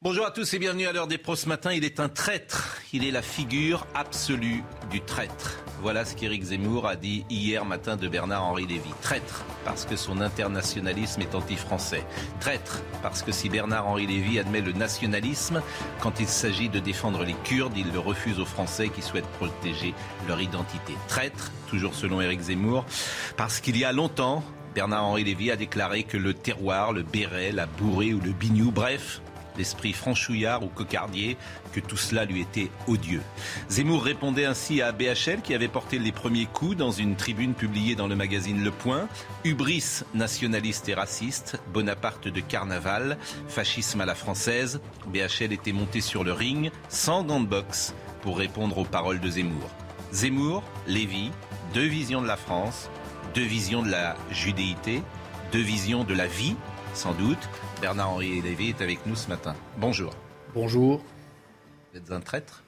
Bonjour à tous et bienvenue à l'heure des pros ce matin. Il est un traître. Il est la figure absolue du traître. Voilà ce qu'Éric Zemmour a dit hier matin de Bernard-Henri Lévy. Traître parce que son internationalisme est anti-français. Traître parce que si Bernard-Henri Lévy admet le nationalisme, quand il s'agit de défendre les Kurdes, il le refuse aux Français qui souhaitent protéger leur identité. Traître, toujours selon Éric Zemmour, parce qu'il y a longtemps, Bernard-Henri Lévy a déclaré que le terroir, le béret, la bourrée ou le bignou, bref, l'esprit franchouillard ou cocardier, que tout cela lui était odieux. Zemmour répondait ainsi à BHL qui avait porté les premiers coups dans une tribune publiée dans le magazine Le Point. Hubris nationaliste et raciste, Bonaparte de carnaval, fascisme à la française. BHL était monté sur le ring sans gants de boxe pour répondre aux paroles de Zemmour. Zemmour, Lévy, deux visions de la France, deux visions de la judéité, deux visions de la vie, sans doute. Bernard-Henri Lévy est avec nous ce matin. Bonjour. Bonjour. Vous êtes un traître?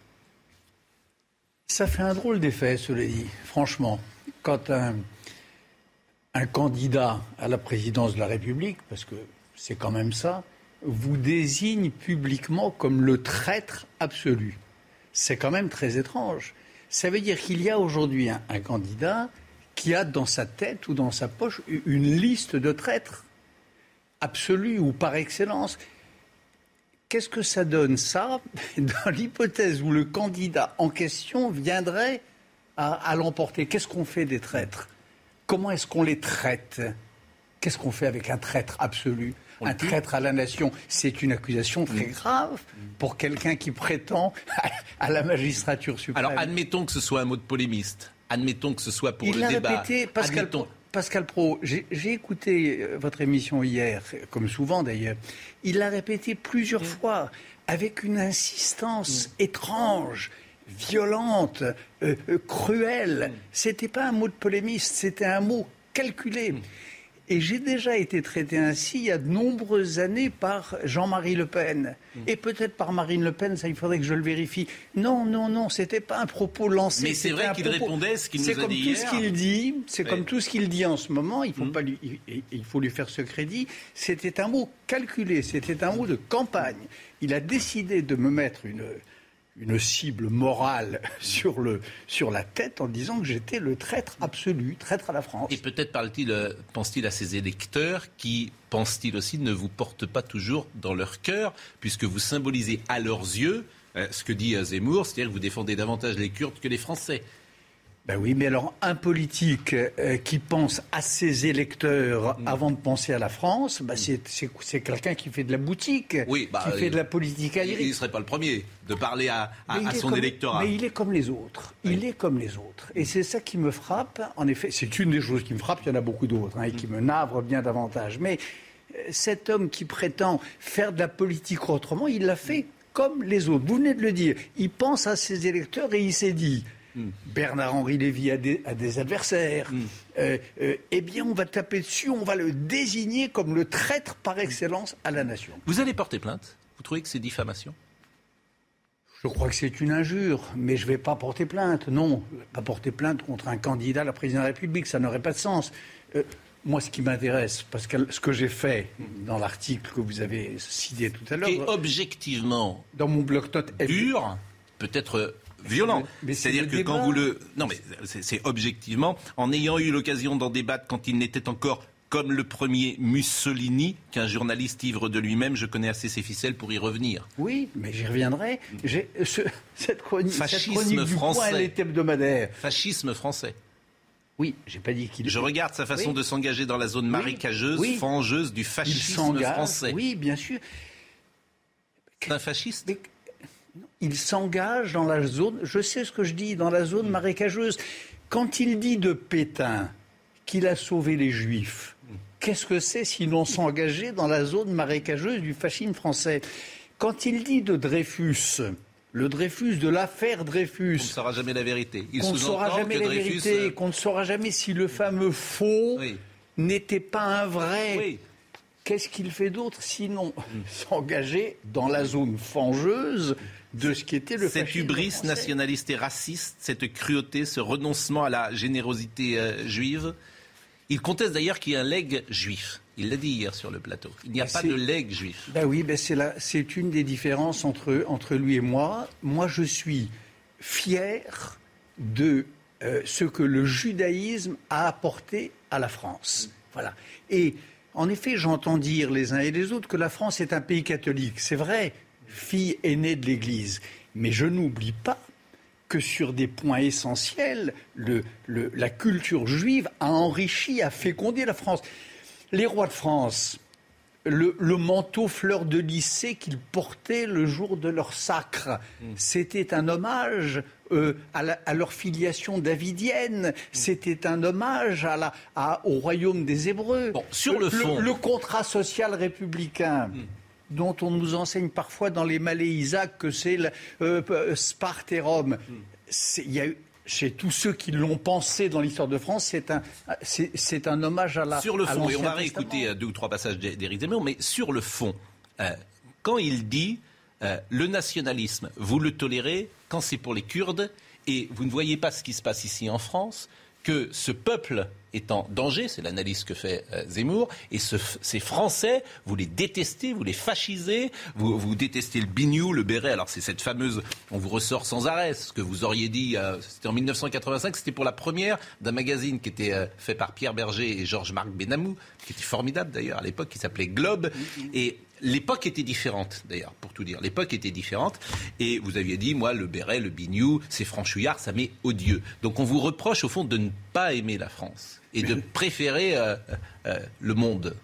Ça fait un drôle d'effet, cela dit, franchement. Quand un, un candidat à la présidence de la République, parce que c'est quand même ça, vous désigne publiquement comme le traître absolu. C'est quand même très étrange. Ça veut dire qu'il y a aujourd'hui un, un candidat qui a dans sa tête ou dans sa poche une liste de traîtres absolus ou par excellence. Qu'est-ce que ça donne ça dans l'hypothèse où le candidat en question viendrait à, à l'emporter? Qu'est-ce qu'on fait des traîtres? Comment est-ce qu'on les traite? Qu'est-ce qu'on fait avec un traître absolu? Un traître à la nation, c'est une accusation très grave pour quelqu'un qui prétend à la magistrature suprême. Alors admettons que ce soit un mot de polémiste. Admettons que ce soit pour Il le débat. répété, Pascal, Admettons. Pascal Pro, j'ai écouté euh, votre émission hier, comme souvent d'ailleurs. Il l'a répété plusieurs fois, avec une insistance étrange, violente, euh, euh, cruelle. C'était pas un mot de polémiste, c'était un mot calculé. Et j'ai déjà été traité ainsi il y a de nombreuses années par Jean-Marie Le Pen. Et peut-être par Marine Le Pen, ça il faudrait que je le vérifie. Non, non, non, c'était pas un propos lancé. Mais c'est vrai qu'il propos- répondait ce qu'il nous C'est a comme dit tout hier. ce qu'il dit, c'est Ouais. comme tout ce qu'il dit en ce moment, il faut, pas lui, il, il faut lui faire ce crédit. C'était un mot calculé, c'était un mot de campagne. Il a décidé de me mettre une, une cible morale sur, le, sur la tête en disant que j'étais le traître absolu, traître à la France. Et peut-être parle-t-il, euh, pense-t-il à ses électeurs qui, pense-t-il aussi, ne vous portent pas toujours dans leur cœur, puisque vous symbolisez à leurs yeux euh, ce que dit euh, Zemmour, c'est-à-dire que vous défendez davantage les Kurdes que les Français. Ben oui, mais alors un politique euh, qui pense à ses électeurs Mm. avant de penser à la France, ben c'est- quelqu'un qui fait de la boutique, Oui, bah, qui fait de la politique Il aérienne. ne serait pas le premier de parler à, à- il son comme- électorat. Mais il est comme les autres. Il est comme les autres. Et c'est ça qui me frappe. En effet, c'est une des choses qui me frappe. Il y en a beaucoup d'autres hein, et qui me navrent bien davantage. Mais euh, cet homme qui prétend faire de la politique autrement, il l'a fait comme les autres. Vous venez de le dire. Il pense à ses électeurs et il s'est dit. Bernard-Henri Lévy a des, a des adversaires. Euh, euh, eh bien, on va taper dessus, on va le désigner comme le traître par excellence à la nation. Vous allez porter plainte? Vous trouvez que c'est diffamation? Je crois que c'est une injure, mais je ne vais pas porter plainte. Non, pas porter plainte contre un candidat à la présidence de la République, ça n'aurait pas de sens. Euh, moi, ce qui m'intéresse, parce que ce que j'ai fait dans l'article que vous avez cité tout à l'heure, objectivement dans mon bloc-notes, dur, peut-être violent. C'est-à-dire que quand vous le... Non, mais c'est objectivement, en ayant eu l'occasion d'en débattre quand il n'était encore comme le premier Mussolini, qu'un journaliste ivre de lui-même, je connais assez ses ficelles pour y revenir. Oui, mais j'y reviendrai. Ce- cette chronique, cette Fascisme chronique du français. point, elle est hebdomadaire. Fascisme français. Oui, j'ai pas dit qu'il. Je regarde sa façon Oui. de s'engager dans la zone marécageuse, Oui. fangeuse du fascisme français. Oui, bien sûr. C'est un fasciste Mais il s'engage dans la zone, je sais ce que je dis, dans la zone marécageuse. Quand il dit de Pétain qu'il a sauvé les Juifs, Qu'est-ce que c'est sinon s'engager dans la zone marécageuse du fascisme français? Quand il dit de Dreyfus, le Dreyfus de l'affaire Dreyfus. On ne saura jamais la vérité. On ne saura jamais la vérité, euh, qu'on ne saura jamais si le fameux faux n'était pas un vrai. Qu'est-ce qu'il fait d'autre sinon hmm. s'engager dans la zone fangeuse de ce qui était le Cette hubris nationaliste et raciste, cette cruauté, ce renoncement à la générosité euh, juive. Il conteste d'ailleurs qu'il y ait un legs juif. Il l'a dit hier sur le plateau. Il n'y a ben, pas de legs juif. Ben oui, ben c'est une des différences entre, entre lui et moi. Moi, je suis fier de euh, ce que le judaïsme a apporté à la France. Voilà. Et en effet, j'entends dire les uns et les autres que la France est un pays catholique. C'est vrai, fille aînée de l'Église. Mais je n'oublie pas que sur des points essentiels, la culture juive a enrichi, a fécondé la France. Les rois de France, le, manteau fleur de lycée qu'ils portaient le jour de leur sacre, c'était un hommage euh, à, leur filiation davidienne, c'était un hommage au royaume des Hébreux. sur le, fond. le, contrat social républicain. Mm dont on nous enseigne parfois dans les Isaac que c'est euh, euh, Sparte et Rome. Il y a chez tous ceux qui l'ont pensé dans l'histoire de France, c'est un, c'est, un hommage à la. Sur le fond, et on va réécouter euh, deux ou trois passages d'Éric Zemmour, mais sur le fond, quand il dit le nationalisme, vous le tolérez quand c'est pour les Kurdes, et vous ne voyez pas ce qui se passe ici en France, que ce peuple est en danger, c'est l'analyse que fait euh, Zemmour, et ces Français, vous les détestez, vous les fascisez, vous, vous détestez le bignou, le béret, alors c'est cette fameuse, on vous ressort sans arrêt, ce que vous auriez dit, euh, c'était en 1985, c'était pour la première d'un magazine qui était euh, fait par Pierre Berger et Georges-Marc Benamou, qui était formidable d'ailleurs à l'époque, qui s'appelait Globe, et L'époque était différente, d'ailleurs, pour tout dire. L'époque était différente. Et vous aviez dit, moi, le béret, le bignou, c'est franchouillard, ça m'est odieux. Donc on vous reproche, au fond, de ne pas aimer la France et de préférer euh, euh, le monde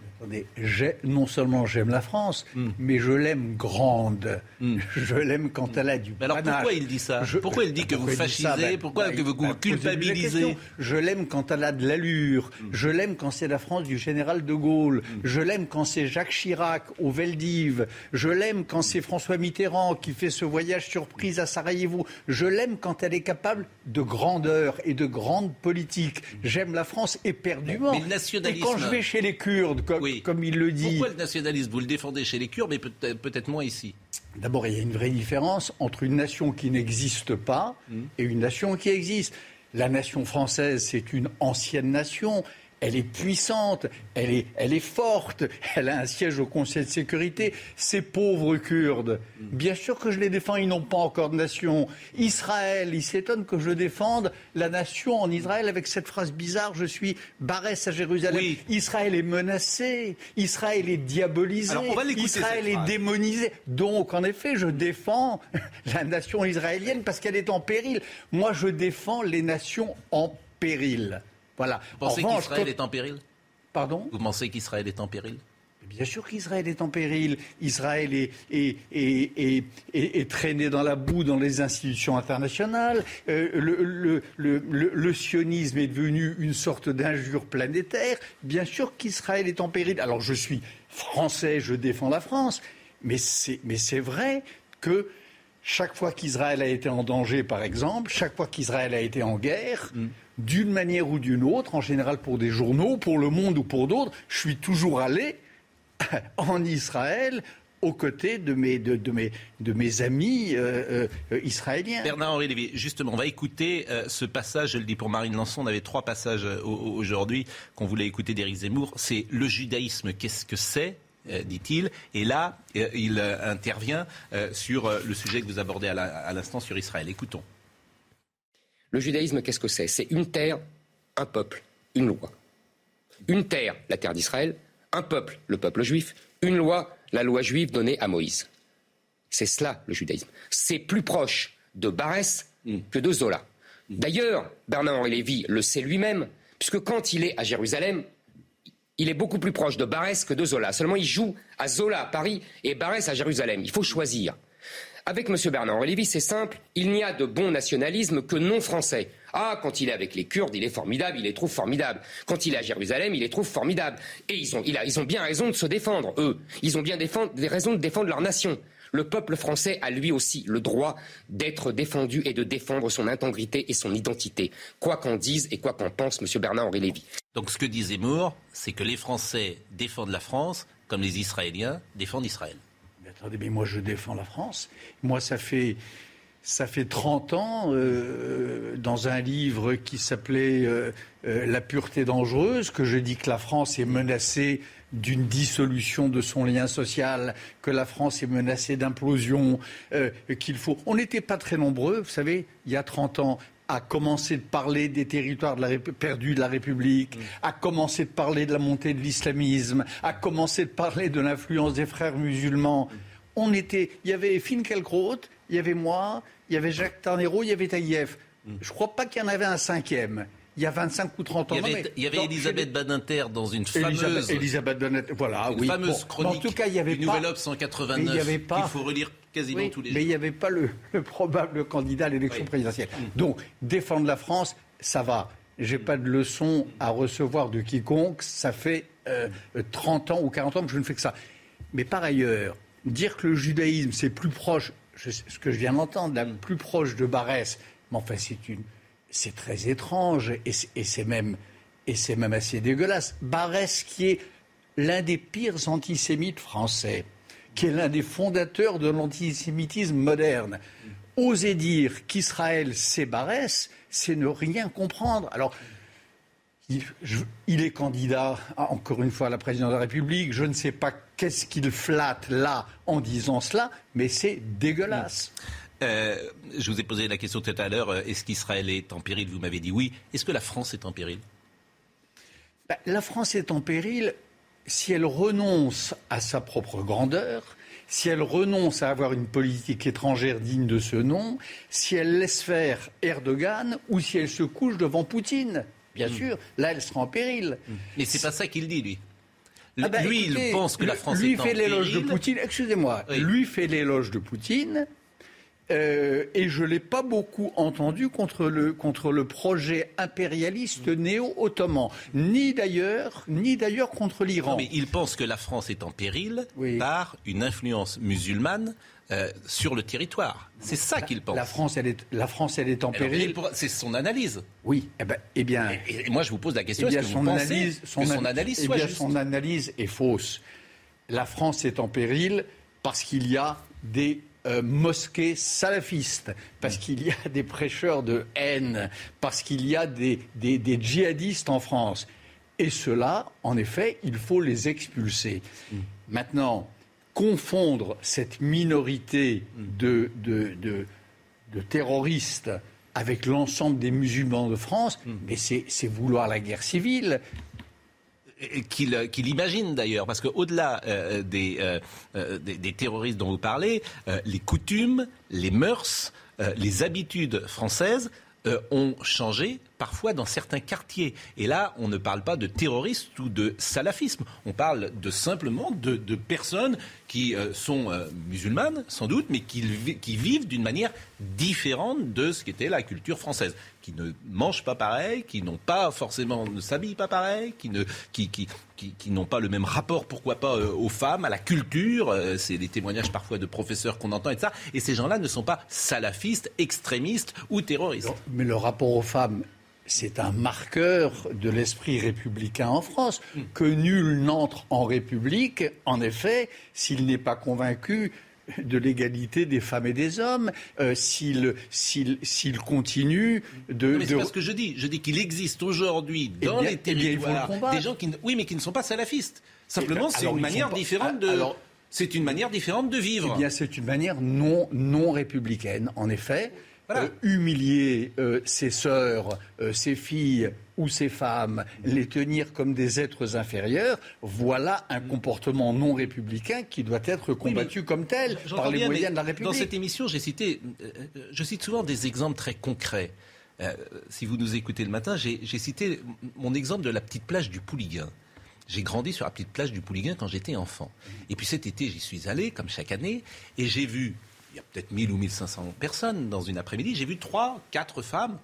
non seulement j'aime la France, hmm. mais je l'aime grande. Hmm. Je l'aime quand elle a du mais Alors pourquoi il dit ça Pourquoi il dit que vous fascisez Pourquoi que vous culpabilisez Je l'aime quand elle a de l'allure. Hmm. Je l'aime quand c'est la France du général de Gaulle. Je l'aime quand c'est Jacques Chirac au Veldiv. Je l'aime quand c'est François Mitterrand qui fait ce voyage surprise à Sarajevo. Je l'aime quand elle est capable de grandeur et de grande politique. J'aime la France éperdument. Mais le nationalisme... Et quand je vais chez les Kurdes, comme, comme il le dit. Pourquoi le nationalisme Vous le défendez chez les Kurdes, mais peut-être moins ici. D'abord, il y a une vraie différence entre une nation qui n'existe pas hmm. et une nation qui existe. La nation française, c'est une ancienne nation elle est puissante, elle est, elle est forte, elle a un siège au Conseil de sécurité. Ces pauvres Kurdes, bien sûr que je les défends, ils n'ont pas encore de nation. Israël, il s'étonne que je défende la nation en Israël avec cette phrase bizarre, je suis Barès à Jérusalem. Israël est menacé, Israël est diabolisé, Israël est démonisé. Donc, en effet, je défends la nation israélienne parce qu'elle est en péril. Moi, je défends les nations en péril. Voilà. Vous pensez qu'Israël est en péril Pardon Vous pensez qu'Israël est en péril Bien sûr qu'Israël est en péril. Israël est, est, traîné dans la boue dans les institutions internationales. Euh, le, le, sionisme est devenu une sorte d'injure planétaire. Bien sûr qu'Israël est en péril. Alors je suis français, je défends la France. Mais c'est vrai que chaque fois qu'Israël a été en danger, par exemple, chaque fois qu'Israël a été en guerre, mm d'une manière ou d'une autre, en général pour des journaux, pour Le Monde ou pour d'autres, je suis toujours allé en Israël aux côtés de mes, amis euh, euh, israéliens. Bernard-Henri Lévy, justement, on va écouter euh, ce passage, je le dis pour Marine Lançon, on avait trois passages aujourd'hui qu'on voulait écouter d'Éric Zemmour. C'est le judaïsme, qu'est-ce que c'est? Dit-il. Et là, il intervient sur le sujet que vous abordez à l'instant sur Israël. Écoutons. Le judaïsme, qu'est-ce que c'est? C'est une terre, un peuple, une loi. Une terre, la terre d'Israël, un peuple, le peuple juif, une loi, la loi juive donnée à Moïse. C'est cela le judaïsme. C'est plus proche de Barès mm. que de Zola. D'ailleurs, Bernard-Henri Lévy le sait lui-même, puisque quand il est à Jérusalem, il est beaucoup plus proche de Barès que de Zola. Seulement, il joue à Zola à Paris et Barès à Jérusalem. Il faut choisir. Avec M. Bernard Lévy, c'est simple, il n'y a de bon nationalisme que non français. Ah, quand il est avec les Kurdes, il est formidable, il les trouve formidables. Quand il est à Jérusalem, il les trouve formidables. Et ils ont, ils ont bien raison de se défendre, eux. Ils ont bien des raisons de défendre leur nation. Le peuple français a lui aussi le droit d'être défendu et de défendre son intégrité et son identité, quoi qu'en dise et quoi qu'en pense M. Bernard-Henri Lévy. Donc ce que dit Zemmour, c'est que les Français défendent la France comme les Israéliens défendent Israël. Attendez, mais moi je défends la France. Moi ça fait ça fait 30 ans, euh, dans un livre qui s'appelait euh, euh, La pureté dangereuse, que je dis que la France est menacée d'une dissolution de son lien social, que la France est menacée d'implosion, qu'il faut. On n'était pas très nombreux, vous savez, il y a 30 ans, à commencer de parler des territoires perdus de la République, à commencer de parler de la montée de l'islamisme, à commencer de parler de l'influence des frères musulmans. On était, il y avait Finkielkraut, il y avait moi, il y avait Jacques Tarnero, il y avait Taïev. Je ne crois pas qu'il y en avait un cinquième il y a 25 ou 30 ans. Il y avait, Elisabeth Badinter dans une fameuse, Elisabeth, Badinter, voilà, une fameuse chronique en tout cas, il y avait du Nouvel Obs 189 il avait pas, qu'il faut relire quasiment tous les jours. Mais il n'y avait pas le, probable candidat à l'élection présidentielle. Mm. Donc, défendre la France, ça va. J'ai pas de leçon à recevoir de quiconque. Ça fait 30 euh, ans ou 40 ans que je ne fais que ça. Mais par ailleurs, dire que le judaïsme, c'est plus proche, ce que je viens d'entendre, plus proche de Barès, mais enfin, c'est une c'est très étrange et c'est même, même assez dégueulasse. Barès, qui est l'un des pires antisémites français, qui est l'un des fondateurs de l'antisémitisme moderne, oser dire qu'Israël Barès, c'est ne rien comprendre. Alors, il, est candidat, encore une fois, à la présidence de la République. Je ne sais pas qu'est-ce qu'il flatte là en disant cela, mais c'est dégueulasse. Euh, je vous ai posé la question tout à l'heure, euh, est-ce qu'Israël est en péril? Vous m'avez dit oui. Est-ce que la France est en péril? Ben, La France est en péril si elle renonce à sa propre grandeur, si elle renonce à avoir une politique étrangère digne de ce nom, si elle laisse faire Erdogan ou si elle se couche devant Poutine. Bien hmm. sûr, là, elle sera en péril. Hmm. Mais c'est pas ça qu'il dit, lui. Ah ben, lui, il pense que la France lui est en fait l'éloge de Poutine. Excusez-moi. Lui fait l'éloge de Poutine. Euh, et je ne l'ai pas beaucoup entendu contre le, contre le projet impérialiste néo-ottoman, ni d'ailleurs, ni d'ailleurs contre l'Iran. mais il pense que la France est en péril par une influence musulmane euh, sur le territoire. C'est ça qu'il pense. La France, elle est, la France, elle est en péril. C'est son analyse. Oui. Eh, ben, eh bien. Et, moi, je vous pose la question est-ce que son vous analyse, son, que son analyse eh soit Son analyse est fausse. La France est en péril parce qu'il y a des euh, mosquées salafistes, parce qu'il y a des prêcheurs de haine, parce qu'il y a des, djihadistes en France. Et cela, en effet, il faut les expulser. Maintenant, confondre cette minorité de, de, terroristes avec l'ensemble des musulmans de France, mm. mais c'est vouloir la guerre civile qu'il imagine d'ailleurs, parce qu'au-delà euh, euh, euh, des, terroristes dont vous parlez, les coutumes, les mœurs, les habitudes françaises ont changé parfois dans certains quartiers. Et là, on ne parle pas de terroristes ou de salafisme. On parle simplement de, personnes qui euh, sont euh, musulmanes, sans doute, mais qui, vivent d'une manière différente de ce qu'était la culture française. Qui ne mangent pas pareil, qui n'ont pas forcément, ne s'habillent pas pareil, qui, n'ont pas le même rapport, pourquoi pas, euh, aux femmes, à la culture. c'est des témoignages parfois de professeurs qu'on entend et ça. Et ces gens-là ne sont pas salafistes, extrémistes ou terroristes. Mais le rapport aux femmes c'est un marqueur de l'esprit républicain en France, que nul n'entre en République, en effet, s'il n'est pas convaincu de l'égalité des femmes et des hommes, euh, s'il, continue de... c'est pas ce que je dis. Je dis qu'il existe aujourd'hui eh dans les eh territoires des gens qui, oui, mais qui ne sont pas salafistes. Simplement, c'est une manière différente de... c'est une manière différente de vivre. Eh bien, c'est une manière non, non républicaine, en effet. Euh, humilier euh, ses sœurs, euh, ses filles ou ses femmes, les tenir comme des êtres inférieurs, voilà un comportement non républicain qui doit être combattu comme tel par les moyens de la République. Dans cette émission, j'ai cité, je cite souvent des exemples très concrets. si vous nous écoutez le matin, j'ai cité mon exemple de la petite plage du Pouliguen. J'ai grandi sur la petite plage du Pouliguen quand j'étais enfant. Et puis cet été, j'y suis allé, comme chaque année, et j'ai vu il y a peut-être 1000 ou 1500 personnes dans une après-midi. J'ai vu trois, quatre femmes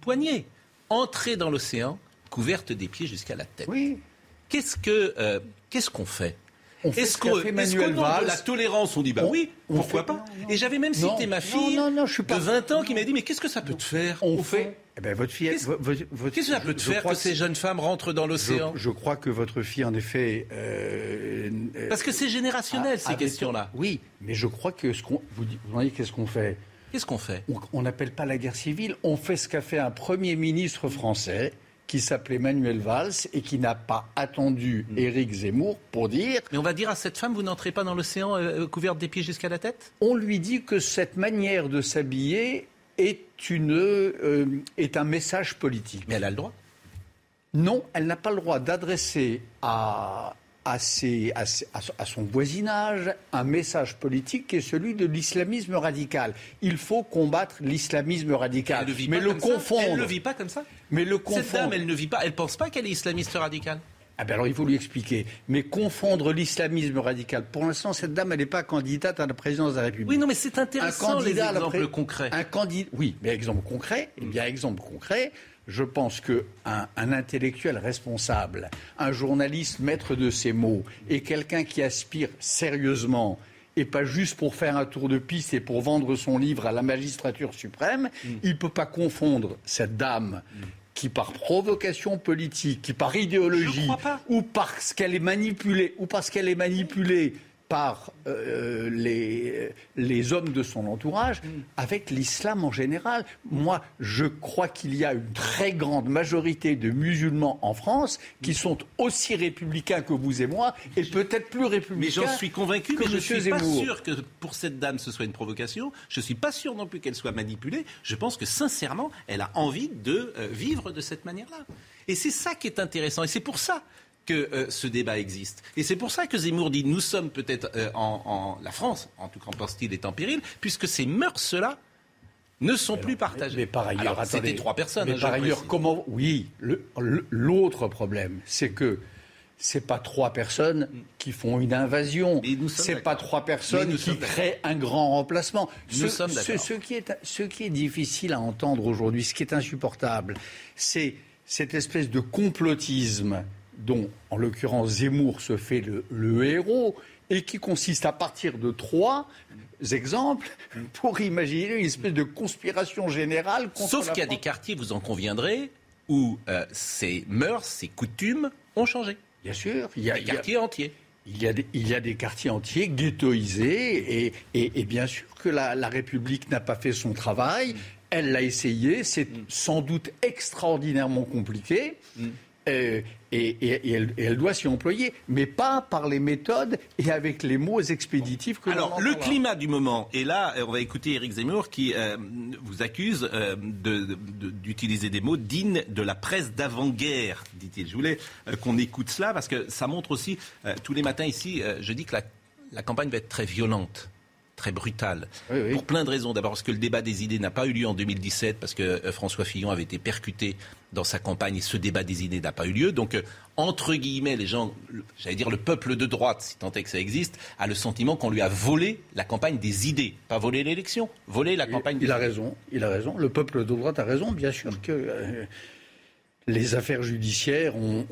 poignées, entrer dans l'océan, couvertes des pieds jusqu'à la tête. Oui. Qu'est-ce que euh, qu'est-ce qu'on fait? Est-ce qu'au nom de la tolérance, on dit bah oui, pourquoi pas Et j'avais même cité ma fille de 20 ans qui m'a dit mais qu'est-ce que ça peut te faire On fait. Eh ben, votre fille, qu'est-ce, que ça peut te faire que, ces jeunes femmes rentrent dans l'océan je, crois que votre fille, en effet. Euh, euh, Parce que c'est générationnel ces questions-là. Oui, mais je crois que ce qu'on vous, vous dites qu'est-ce qu'on fait Qu'est-ce qu'on fait? On n'appelle pas la guerre civile. On fait ce qu'a fait un premier ministre français qui s'appelait Manuel Valls et qui n'a pas attendu hmm. Éric Zemmour pour dire. Mais on va dire à cette femme, vous n'entrez pas dans l'océan euh, euh, couverte des pieds jusqu'à la tête? On lui dit que cette manière de s'habiller est, une, euh, est un message politique. Mais elle a le droit? Non, elle n'a pas le droit d'adresser à, à, son voisinage un message politique qui est celui de l'islamisme radical. Il faut combattre l'islamisme radical. mais le confondre. Elle ne vit pas comme ça. Mais le Cette dame, elle ne vit pas. Elle pense pas qu'elle est islamiste radicale. Ah ben alors il faut lui expliquer. Mais confondre l'islamisme radical. Pour l'instant, cette dame, elle n'est pas candidate à la présidence de la République. Oui, non, mais c'est intéressant les exemples concrets. Un candidat, oui, mais exemple concret. Eh bien, exemple concret je pense qu'un un intellectuel responsable, un journaliste maître de ses mots et quelqu'un qui aspire sérieusement et pas juste pour faire un tour de piste et pour vendre son livre à la magistrature suprême, mm. il ne peut pas confondre cette dame qui par provocation politique, qui par idéologie, ou parce qu'elle est manipulée, ou parce qu'elle est manipulée par euh, les, les, hommes de son entourage avec l'islam en général. Moi, je crois qu'il y a une très grande majorité de musulmans en France qui sont aussi républicains que vous et moi, et peut-être plus républicains. Mais j'en suis convaincu, mais je ne suis pas sûr que pour cette dame ce soit une provocation. Je ne suis pas sûr non plus qu'elle soit manipulée. Je pense que sincèrement, elle a envie de euh, vivre de cette manière-là. Et c'est ça qui est intéressant. Et c'est pour ça que euh, ce débat existe. Et c'est pour ça que Zemmour dit nous sommes peut-être euh, en, la France, en tout cas pense-t-il, est en péril, puisque ces mœurs-là ne sont plus partagées. Mais, par ailleurs, c'était trois personnes. Mais hein, par ailleurs, comment Oui, l'autre problème, c'est que c'est pas trois personnes qui font une invasion. C'est pas trois personnes qui créent un grand remplacement. Ce, ce, ce, qui est, ce qui est difficile à entendre aujourd'hui, ce qui est insupportable, c'est cette espèce de complotisme dont, en l'occurrence, Zemmour se fait le, héros, et qui consiste à partir de trois exemples pour imaginer une espèce de conspiration générale contre Sauf qu'il y a des quartiers, vous en conviendrez, où euh, ces mœurs, ces coutumes ont changé. Bien sûr. Il y a des quartiers entiers. Il y, a des, il y, a des, quartiers entiers ghettoisés et, et, bien sûr que la, la République n'a pas fait son travail. Elle l'a essayé. C'est mm. sans doute extraordinairement compliqué. Euh, et, elle, doit s'y employer, mais pas par les méthodes et avec les mots expéditifs que Alors, le climat du moment, et là, on va écouter Éric Zemmour qui euh, vous accuse euh, d'utiliser des mots dignes de la presse d'avant-guerre, dit-il. Je voulais qu'on écoute cela parce que ça montre aussi, tous les matins ici, je dis que la campagne va être très violente très brutale. Pour plein de raisons. D'abord parce que le débat des idées n'a pas eu lieu en 2017, parce que euh, François Fillon avait été percuté dans sa campagne et ce débat des idées n'a pas eu lieu. Donc, euh, entre guillemets, les gens, j'allais dire le peuple de droite, si tant est que ça existe, a le sentiment qu'on lui a volé la campagne des idées. Pas volé l'élection, volé la campagne des il a raison, il a raison. Le peuple de droite a raison, bien sûr que. Euh, les affaires judiciaires ont,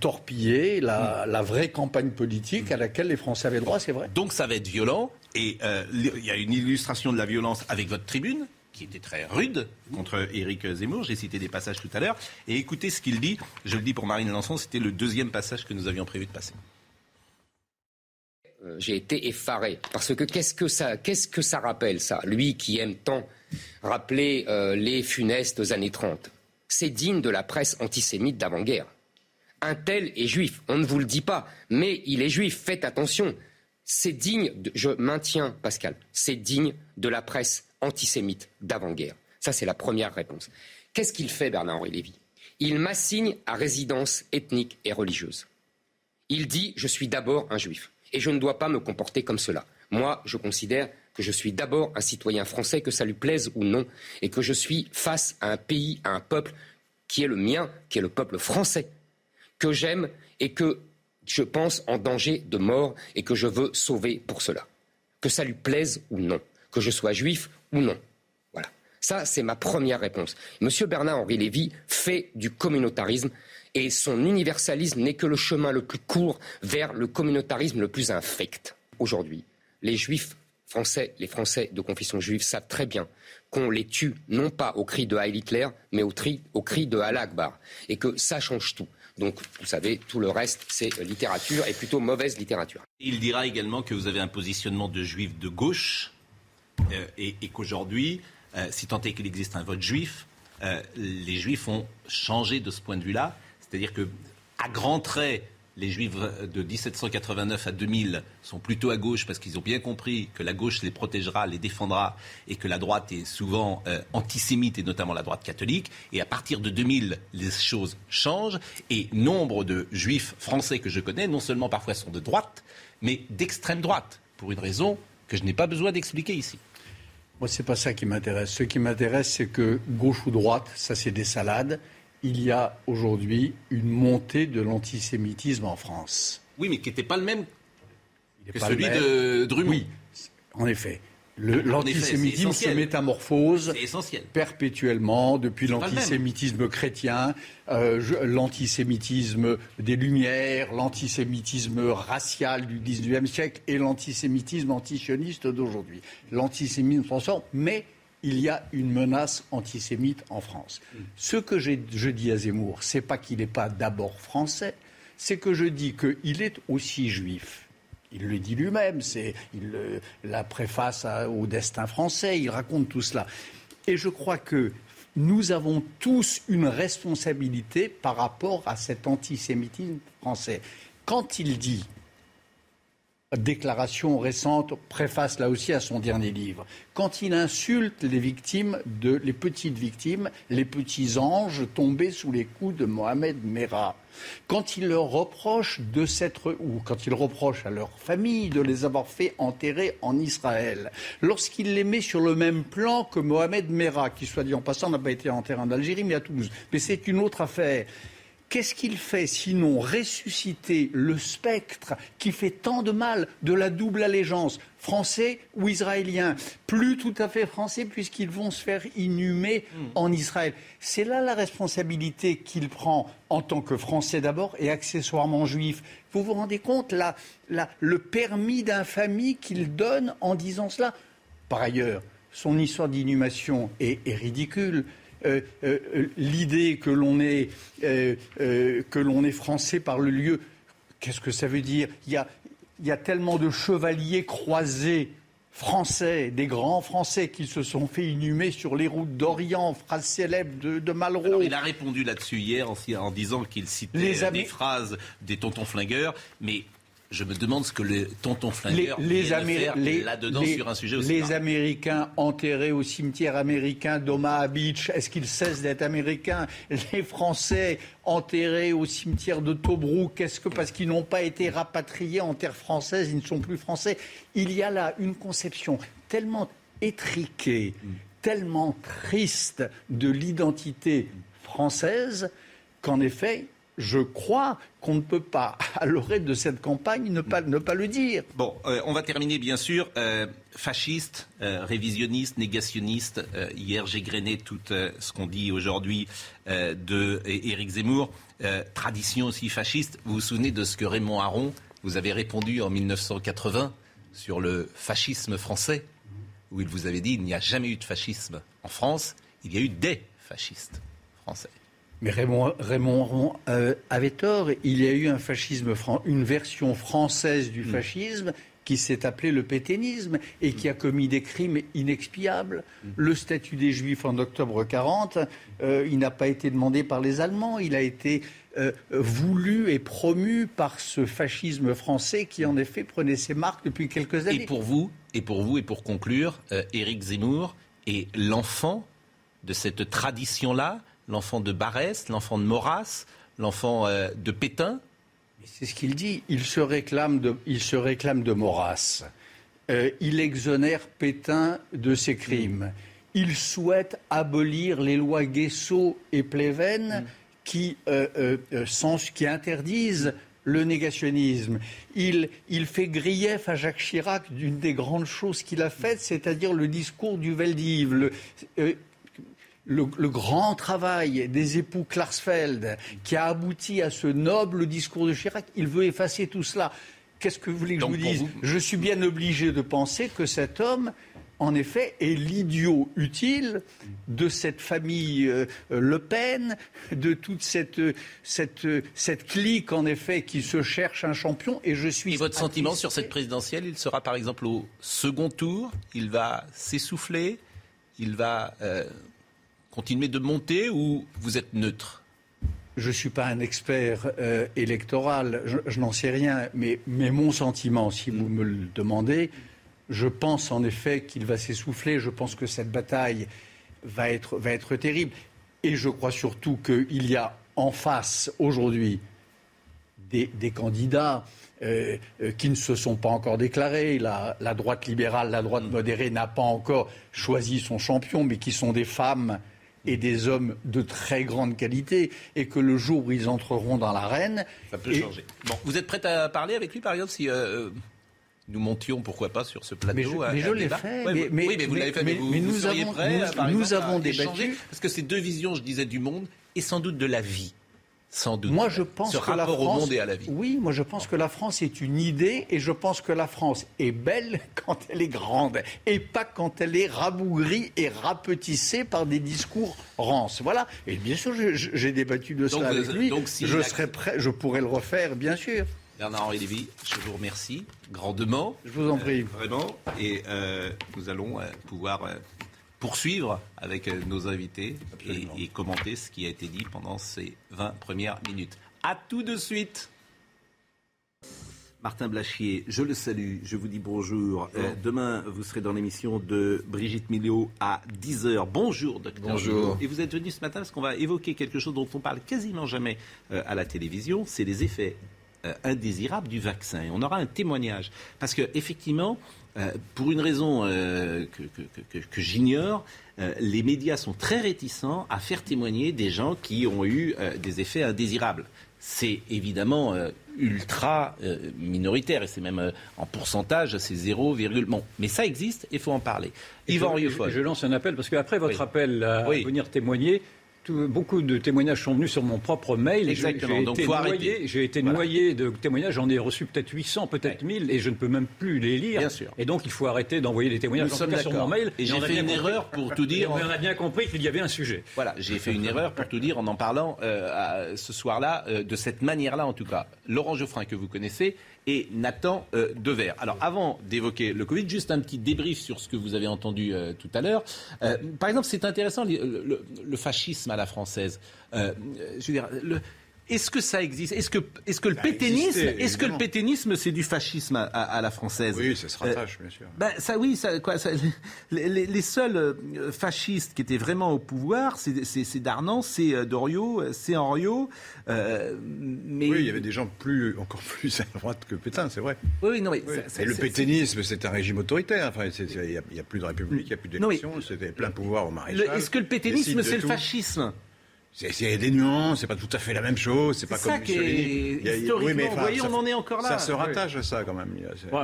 torpillé la, la, vraie campagne politique à laquelle les Français avaient droit, c'est vrai. Donc ça va être violent. Et euh, il y a une illustration de la violence avec votre tribune, qui était très rude contre Éric Zemmour. J'ai cité des passages tout à l'heure. Et écoutez ce qu'il dit. Je le dis pour Marine Lançon, c'était le deuxième passage que nous avions prévu de passer. Euh, j'ai été effaré. Parce que qu'est-ce que ça, qu'est-ce que ça rappelle, ça Lui qui aime tant rappeler euh, les funestes années 30. C'est digne de la presse antisémite d'avant-guerre. Un tel est juif. On ne vous le dit pas, mais il est juif. Faites attention c'est digne, je maintiens Pascal, c'est digne de la presse antisémite d'avant-guerre. Ça, c'est la première réponse. Qu'est-ce qu'il fait, Bernard-Henri Lévy? Il m'assigne à résidence ethnique et religieuse. Il dit Je suis d'abord un juif et je ne dois pas me comporter comme cela. Moi, je considère que je suis d'abord un citoyen français, que ça lui plaise ou non, et que je suis face à un pays, à un peuple qui est le mien, qui est le peuple français, que j'aime et que je pense, en danger de mort et que je veux sauver pour cela. Que ça lui plaise ou non. que je sois juif ou non. Voilà. Ça, c'est ma première réponse. Monsieur Bernard-Henri Lévy fait du communautarisme et son universalisme n'est que le chemin le plus court vers le communautarisme le plus infect. Aujourd'hui, les juifs français, les Français de confession juive savent très bien qu'on les tue non pas au cri de Heil Hitler, mais au, cri de Allah Akbar. Et que ça change tout. Donc, vous savez, tout le reste, c'est littérature, et plutôt mauvaise littérature. Il dira également que vous avez un positionnement de juif de gauche, euh, et, qu'aujourd'hui, euh, si tant est qu'il existe un vote juif, euh, les juifs ont changé de ce point de vue-là. C'est-à-dire que, à grands traits, les juifs de 1789 à 2000 sont plutôt à gauche parce qu'ils ont bien compris que la gauche les protégera, les défendra et que la droite est souvent euh, antisémite et notamment la droite catholique. Et à partir de 2000, les choses changent et nombre de juifs français que je connais, non seulement parfois sont de droite, mais d'extrême droite, pour une raison que je n'ai pas besoin d'expliquer ici. Moi, ce n'est pas ça qui m'intéresse. Ce qui m'intéresse, c'est que gauche ou droite, ça c'est des salades il y a aujourd'hui une montée de l'antisémitisme en France. Oui, mais qui n'était pas le même que celui de Drummond. Oui, en effet. L'antisémitisme se métamorphose perpétuellement depuis l'antisémitisme chrétien, euh, l'antisémitisme des Lumières, l'antisémitisme racial du XIXe siècle et l'antisémitisme antisioniste d'aujourd'hui. L'antisémitisme transforme, mais il y a une menace antisémite en France. Ce que je dis à Zemmour, c'est pas qu'il n'est pas d'abord français, c'est que je dis qu'il est aussi juif. Il le dit lui-même, c'est il la préface au destin français, il raconte tout cela. Et je crois que nous avons tous une responsabilité par rapport à cet antisémitisme français. Quand il dit déclaration récente préface là aussi à son dernier livre. Quand il insulte les victimes, de, les petites victimes, les petits anges tombés sous les coups de Mohamed Merah, quand il leur reproche de s'être, ou quand il reproche à leur famille de les avoir fait enterrer en Israël, lorsqu'il les met sur le même plan que Mohamed Merah, qui soit dit en passant n'a pas été enterré en Algérie mais à Toulouse, mais c'est une autre affaire. Qu'est-ce qu'il fait sinon ressusciter le spectre qui fait tant de mal de la double allégeance français ou israélien? Plus tout à fait français puisqu'ils vont se faire inhumer hmm. en Israël. C'est là la responsabilité qu'il prend en tant que français d'abord et accessoirement juif. Vous vous rendez compte là, le permis d'infamie qu'il donne en disant cela? Par ailleurs, son histoire d'inhumation est ridicule. Euh, euh, l'idée que l'on est, euh, que est français par le lieu. Qu'est-ce que ça veut dire? Il y, a, il y a tellement de chevaliers croisés français, des grands français qui se sont fait inhumer sur les routes d'Orient, phrase célèbre de, de Malraux. il a répondu là-dessus hier en, en disant qu'il citait des phrases des tontons flingueurs, mais je me demande ce que les tontons flingueurs les, les là-dedans sur un sujet aussi Les Américains enterrés au cimetière américain d'Omaha Beach, est-ce qu'ils cessent d'être américains? Les Français enterrés au cimetière de Tobruk, est-ce que parce qu'ils n'ont pas été rapatriés en terre française, ils ne sont plus français? Il y a là une conception tellement étriquée, tellement triste de l'identité française qu'en effet, je crois qu'on ne peut pas, à l'orée de cette campagne, ne pas, ne pas le dire. Bon, euh, on va terminer bien sûr. Euh, fasciste, euh, révisionniste, négationniste. hier, j'ai grainé tout ce qu'on dit aujourd'hui de Éric Zemmour. tradition aussi fasciste. Vous vous souvenez de ce que Raymond Aron, vous avez répondu en 1980 sur le fascisme français, où il vous avait dit il n'y a jamais eu de fascisme en France, il y a eu des fascistes français. Mais Raymond, Raymond euh, avait tort. Il y a eu un fascisme, une version française du mm. fascisme qui s'est appelé le pétainisme et qui a commis des crimes inexpiables. Mm. Le statut des Juifs en octobre 40, euh, il n'a pas été demandé par les Allemands, il a été euh, voulu et promu par ce fascisme français qui en effet prenait ses marques depuis quelques années. Et pour vous, et pour vous, et pour conclure, Éric Zemmour est l'enfant de cette tradition-là l'enfant de Barès, l'enfant de Maurras, l'enfant euh, de Pétain C'est ce qu'il dit. Il se réclame de, il se réclame de Maurras. Euh, il exonère Pétain de ses crimes. Il souhaite abolir les lois Guesso et Pleven qui, euh, qui interdisent le négationnisme. Il, il fait grief à Jacques Chirac d'une des grandes choses qu'il a faites, c'est-à-dire le discours du Veldiv. Le, euh, le, grand travail des époux Klarsfeld qui a abouti à ce noble discours de Chirac, il veut effacer tout cela. Qu'est-ce que vous voulez que je vous dise Je suis bien obligé de penser que cet homme en effet, est l'idiot utile de cette famille euh, Le Pen, de toute cette, cette, cette clique, en effet, qui se cherche un champion. Et je suis. Et votre sentiment sur cette présidentielle, il sera par exemple au second tour, il va s'essouffler, il va euh, continuer de monter ou vous êtes neutre? Je ne suis pas un expert euh, électoral, je, n'en sais rien, mais, mon sentiment, si vous me le demandez, je pense en effet qu'il va s'essouffler. Je pense que cette bataille va être, terrible. Et je crois surtout qu'il y a en face aujourd'hui des, candidats euh, euh, qui ne se sont pas encore déclarés. La, la droite libérale, la droite modérée n'a pas encore choisi son champion, mais qui sont des femmes et des hommes de très grande qualité, et que le jour où ils entreront dans l'arène... Ça peut changer. Bon, vous êtes prête à parler avec lui, par exemple, si... Euh, nous montions, pourquoi pas, sur ce plateau. Mais je, l'ai fait. oui, mais, vous l'avez fait. Mais, vous, nous avons, prêt, nous, avons débattu. Parce que c'est deux visions, je disais, du monde et sans doute de la vie. Sans doute. Moi, je pense que la France, au monde et à la vie. Oui, moi, je pense que la France est une idée et je pense que la France est belle quand elle est grande et pas quand elle est rabougrie et rapetissée par des discours rances. Voilà. Et bien sûr, j'ai débattu de cela avec lui. Donc, je serais prêt, je pourrais le refaire, bien sûr. Bernard-Henri Lévy, je vous remercie grandement. Je vous en prie. Euh, vraiment. Et euh, nous allons euh, pouvoir poursuivre avec nos invités et, commenter ce qui a été dit pendant ces 20 premières minutes. A tout de suite. Martin Blachier, je le salue, je vous dis bonjour. demain, vous serez dans l'émission de Brigitte Millot à 10h. Bonjour, docteur. Bonjour. Et vous êtes venu ce matin parce qu'on va évoquer quelque chose dont on parle quasiment jamais à la télévision, c'est les effets euh, indésirable du vaccin. Et on aura un témoignage. Parce que, effectivement, euh, pour une raison euh, que, j'ignore, les médias sont très réticents à faire témoigner des gens qui ont eu des effets indésirables. C'est évidemment ultra minoritaire et c'est même en pourcentage, c'est 0, bon. Mais ça existe et il faut en parler. Yvan je, je, lance un appel parce qu'après votre appel à venir témoigner, beaucoup de témoignages sont venus sur mon propre mail. Exactement. Donc, J'ai été noyé de témoignages. J'en ai reçu peut-être 800, peut-être 1000, et je ne peux même plus les lire. Bien sûr. Et donc, il faut arrêter d'envoyer des témoignages sur mon mail. Et j'ai fait une erreur pour tout dire. on a bien compris qu'il y avait un sujet. Voilà, j'ai fait une erreur pour tout dire en en parlant euh, ce soir-là, euh, de cette manière-là en tout cas. Laurent Geoffrin, que vous connaissez, et Nathan euh, Dever. Alors avant d'évoquer le Covid, juste un petit débrief sur ce que vous avez entendu euh, tout à l'heure. Euh, par exemple, c'est intéressant le, le, fascisme à la française. je veux dire, le, est-ce que ça existe? Est-ce que, est-ce que le pétainisme, est-ce que le pétainisme, c'est du fascisme à, la française? Oui, ça se rattache, bien sûr. Ben, ça, oui, ça, quoi, les, seuls euh, fascistes qui étaient vraiment au pouvoir, c'est Darnan, c'est euh, Doriot, euh, c'est Henriot. mais... Oui, il y avait des gens plus, encore plus à droite que Pétain, c'est vrai. Oui, non, mais Et le pétainisme, c'est un régime autoritaire. Enfin, il n'y a, plus de république, il n'y a plus d'élection, c'était plein pouvoir au maréchal. Est-ce que le pétainisme, c'est le fascisme? C'est des nuances, c'est pas tout à fait la même chose, c'est pas comme ça qui est... oui, mais, vous voyez, on en est encore là. Ça se rattache à ça quand même.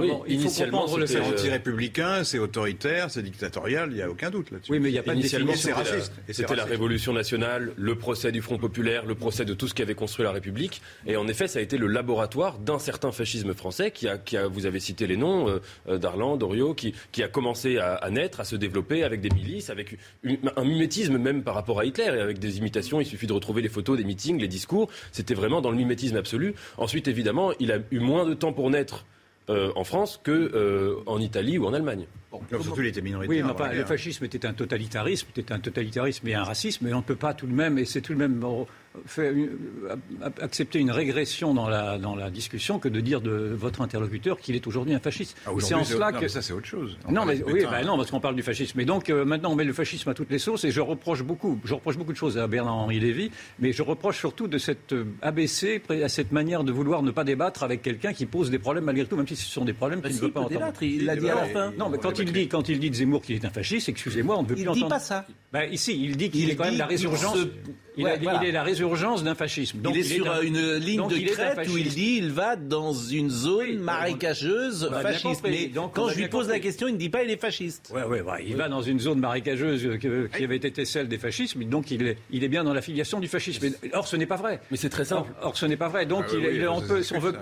oui, initialement, c'est anti-républicain, c'est autoritaire, c'est dictatorial, il n'y a aucun doute là-dessus. Oui, mais il n'y a pas Initialement, c'est raciste. C'était la Révolution nationale, le procès du Front populaire, le procès de tout ce qui avait construit la République. Et en effet, ça a été le laboratoire d'un certain fascisme français qui a, qui a, vous avez cité les noms, euh, euh Darlan, Doriot, qui, qui a commencé à, à, naître, à se développer avec des milices, avec un mimétisme même par rapport à Hitler et avec des imitations il suffit de retrouver les photos des meetings, les discours. C'était vraiment dans le mimétisme absolu. Ensuite, évidemment, il a eu moins de temps pour naître euh, en France qu'en euh, en Italie ou en Allemagne. surtout, il était minoritaire. Oui, mais le fascisme était un totalitarisme, c'était un totalitarisme et un racisme, mais on ne peut pas tout de même, et c'est tout de même fait, accepter une régression dans la, dans la discussion que de dire de votre interlocuteur qu'il est aujourd'hui un fasciste. Ah, c'est en cela que ça c'est autre chose. non, mais oui, bah non, parce qu'on parle du fascisme. Mais donc euh, maintenant on met le fascisme à toutes les sauces et je reproche beaucoup, je reproche beaucoup de choses à Bernard-Henri Lévy, mais je reproche surtout de cette euh, ABC, à cette manière de vouloir ne pas débattre avec quelqu'un qui pose des problèmes malgré tout, même si ce sont des problèmes qu'il ne veut pas entendre. Il l'a dit à la fin. Non, mais quand il dit, quand il dit de Zemmour qu'il est un fasciste, excusez-moi, on ne veut plus entendre. Il dit pas ça. Ben, ici, il dit qu'il est quand même la résurgence il, est la résurgence d'un fascisme. Donc, il est sur une ligne de crête où il dit il va dans une zone marécageuse fasciste. Mais quand je lui pose la question, il ne dit pas il est fasciste. Oui, ouais, ouais, il va dans une zone marécageuse qui avait été celle des fascismes, donc il est, il est bien dans l'affiliation du fascisme. Or, ce n'est pas vrai. Mais c'est très simple. Or, ce n'est pas vrai. Donc, ah il, on peut, on veut,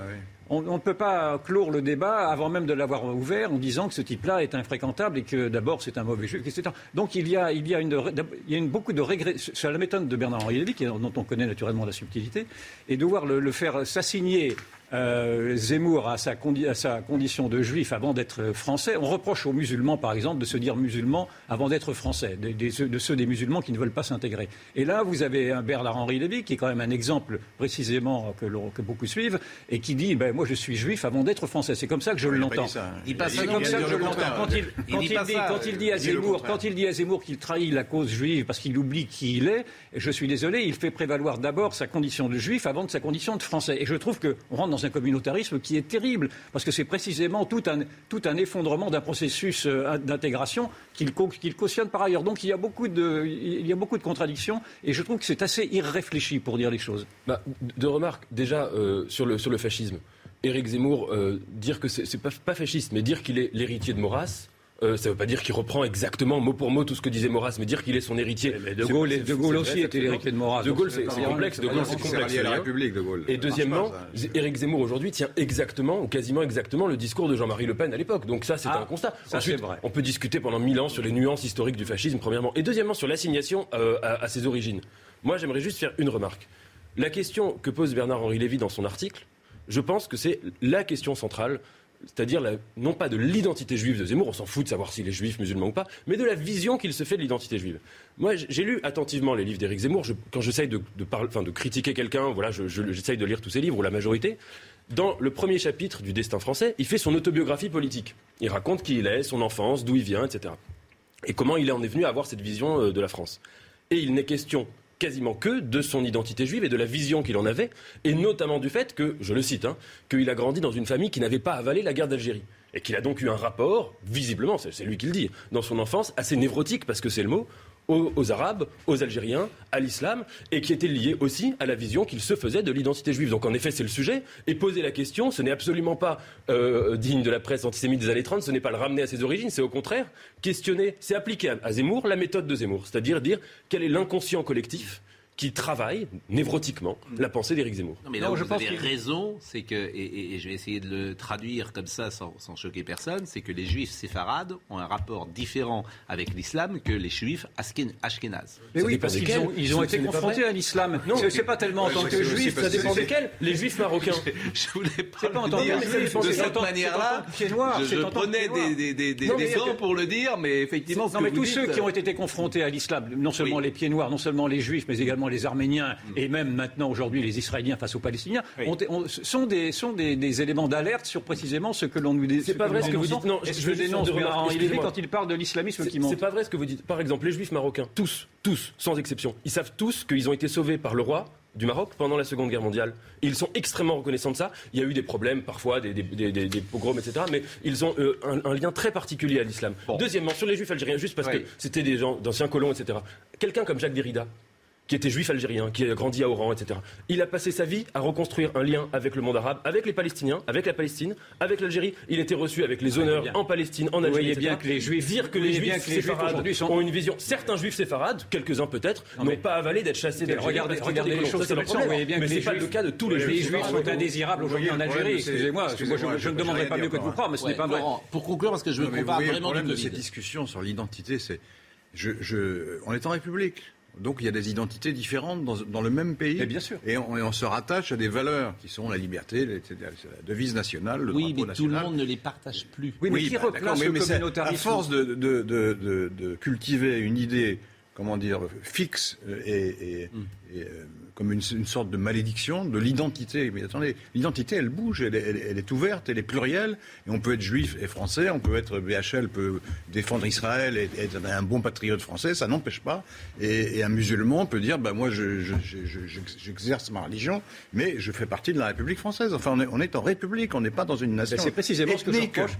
on ne peut pas clore le débat avant même de l'avoir ouvert en disant que ce type-là est infréquentable et que d'abord c'est un mauvais juif, etc. Donc il y a, il y a, une, il y a une, beaucoup de regrets. C'est la méthode de Bernard-Henri Lévy, dont on connaît naturellement la subtilité, et de voir le, le faire s'assigner euh, Zemmour à sa, sa, condition de juif avant d'être français. On reproche aux musulmans, par exemple, de se dire musulmans avant d'être français, de, ceux des musulmans qui ne veulent pas s'intégrer. Et là, vous avez un Bernard-Henri Lévy, qui est quand même un exemple précisément que, que beaucoup suivent, et qui dit ben, Moi, je suis juif avant d'être français. C'est comme ça que je l'entends. C'est comme ça que je l'entends. Quand il, quand il dit à Zemmour, quand il dit à Zemmour qu'il trahit la cause juive parce qu'il oublie qui il est, je suis désolé, il fait prévaloir d'abord sa condition de juif avant de sa condition de français. Et je trouve qu'on rentre dans un communautarisme qui est terrible, parce que c'est précisément tout un, tout un effondrement d'un processus euh, d'intégration qu'il cautionne par ailleurs. Donc il y, a beaucoup de, il y a beaucoup de contradictions, et je trouve que c'est assez irréfléchi pour dire les choses. Bah, deux remarques. Déjà, euh, sur, le, sur le fascisme. Éric Zemmour, euh, dire que c'est pas, pas fasciste, mais dire qu'il est l'héritier de Maurras, euh, ça ne veut pas dire qu'il reprend exactement mot pour mot tout ce que disait Maurras, mais dire qu'il est son héritier. Mais de Gaulle, de Gaulle aussi était l'héritier de Maurras. De Gaulle, c'est complexe. De Gaulle, c'est complexe. la République, de Gaulle. Et deuxièmement, Éric Zemmour aujourd'hui tient exactement ou quasiment exactement le discours de Jean-Marie Le Pen à l'époque. Donc ça, c'est ah, un constat. Ensuite, on peut discuter pendant mille ans sur les nuances historiques du fascisme, premièrement, et deuxièmement sur l'assignation euh, à, à ses origines. Moi, j'aimerais juste faire une remarque. La question que pose Bernard-Henri Lévy dans son article, je pense que c'est la question centrale c'est-à-dire non pas de l'identité juive de Zemmour, on s'en fout de savoir s'il est juif, musulman ou pas, mais de la vision qu'il se fait de l'identité juive. Moi, j'ai lu attentivement les livres d'Éric Zemmour. quand j'essaye de, de, critiquer quelqu'un, voilà, j'essaye de lire tous ses livres, ou la majorité. Dans le premier chapitre du Destin français, il fait son autobiographie politique. Il raconte qui il est, son enfance, d'où il vient, etc. Et comment il en est venu à avoir cette vision euh, de la France. Et il n'est question quasiment que de son identité juive et de la vision qu'il en avait, et notamment du fait que, je le cite, hein, qu'il a grandi dans une famille qui n'avait pas avalé la guerre d'Algérie. Et qu'il a donc eu un rapport, visiblement, c'est lui qui le dit, dans son enfance, assez névrotique, parce que c'est le mot, aux, Arabes, aux Algériens, à l'islam, et qui était lié aussi à la vision qu'il se faisait de l'identité juive. Donc en effet, c'est le sujet. Et poser la question, ce n'est absolument pas euh, digne de la presse antisémite des années 30, ce n'est pas le ramener à ses origines, c'est au contraire questionner, c'est appliquer à Zemmour la méthode de Zemmour, c'est-à-dire dire quel est l'inconscient collectif qui travaille névrotiquement la pensée d'Éric Zemmour. Non, mais là je vous avez raison, c'est que, et, je vais essayer de le traduire comme ça sans, choquer personne, c'est que les juifs séfarades ont un rapport différent avec l'islam que les juifs ashkénazes. Mais oui, parce qu'ils ont, ils ont été confrontés à l'islam. Non, c'est pas tellement en tant que juifs, ça dépend desquels. Les juifs marocains. Je voulais pas, pas en tant que de cette manière-là. Je, prenais des, des, des, exemples pour le dire, mais effectivement. Non, mais tous ceux qui ont été confrontés à l'islam, non seulement les pieds noirs, non seulement les juifs, mais également les Arméniens mm. et même maintenant aujourd'hui les Israéliens face aux Palestiniens sont, des, sont des, éléments d'alerte sur précisément ce que l'on nous dit. C'est pas vrai ce que vous dites. Non, je, dénonce quand il parle de l'islamisme qui monte. C'est pas vrai ce que vous dites. Par exemple, les juifs marocains, tous, tous, sans exception, ils savent tous qu'ils ont été sauvés par le roi du Maroc pendant la Seconde Guerre mondiale. ils sont extrêmement reconnaissants de ça. Il y a eu des problèmes, parfois, des, pogroms, etc. Mais ils ont euh, un, lien très particulier à l'islam. Deuxièmement, sur les juifs algériens, juste parce que c'était des gens d'anciens colons, etc. Quelqu'un comme Jacques Derrida, qui était juif algérien, qui a grandi à Oran, etc. Il a passé sa vie à reconstruire un lien avec le monde arabe, avec les Palestiniens, avec la Palestine, avec l'Algérie. Il était reçu avec les honneurs en Palestine, en Algérie. Vous bien que les juifs dire que les juifs séfarades sont... ont une vision. Certains juifs séfarades, quelques-uns peut-être, n'ont pas avalé d'être chassés d'Algérie. Regardez, regardez les choses ça. Vous voyez bien mais ce n'est pas le cas de tous les juifs. Les juifs sont indésirables aujourd'hui en Algérie. Excusez-moi, je ne demanderai pas mieux que de vous croire, mais ce n'est pas vrai. Pour conclure, parce que je veux qu'on parle vraiment problème de cette discussion sur l'identité, c'est on est en République. Donc il y a des identités différentes dans, le même pays. bien sûr. Et on, se rattache à des valeurs qui sont la liberté, la devise nationale, le oui, mais tout le monde ne les partage plus. Oui, mais qui bah, replace le communautarisme À force de, cultiver une idée, comment dire, fixe et, mm. euh, comme une, sorte de malédiction de l'identité. Mais attendez, l'identité, elle bouge, elle, est ouverte, elle est plurielle. Et on peut être juif et français, on peut être BHL, peut défendre Israël et être un bon patriote français, ça n'empêche pas. Et, un musulman peut dire, bah, moi, j'exerce ma religion, mais je fais partie de la République française. Enfin, on est, en République, on n'est pas dans une nation. C'est précisément ce que je reproche.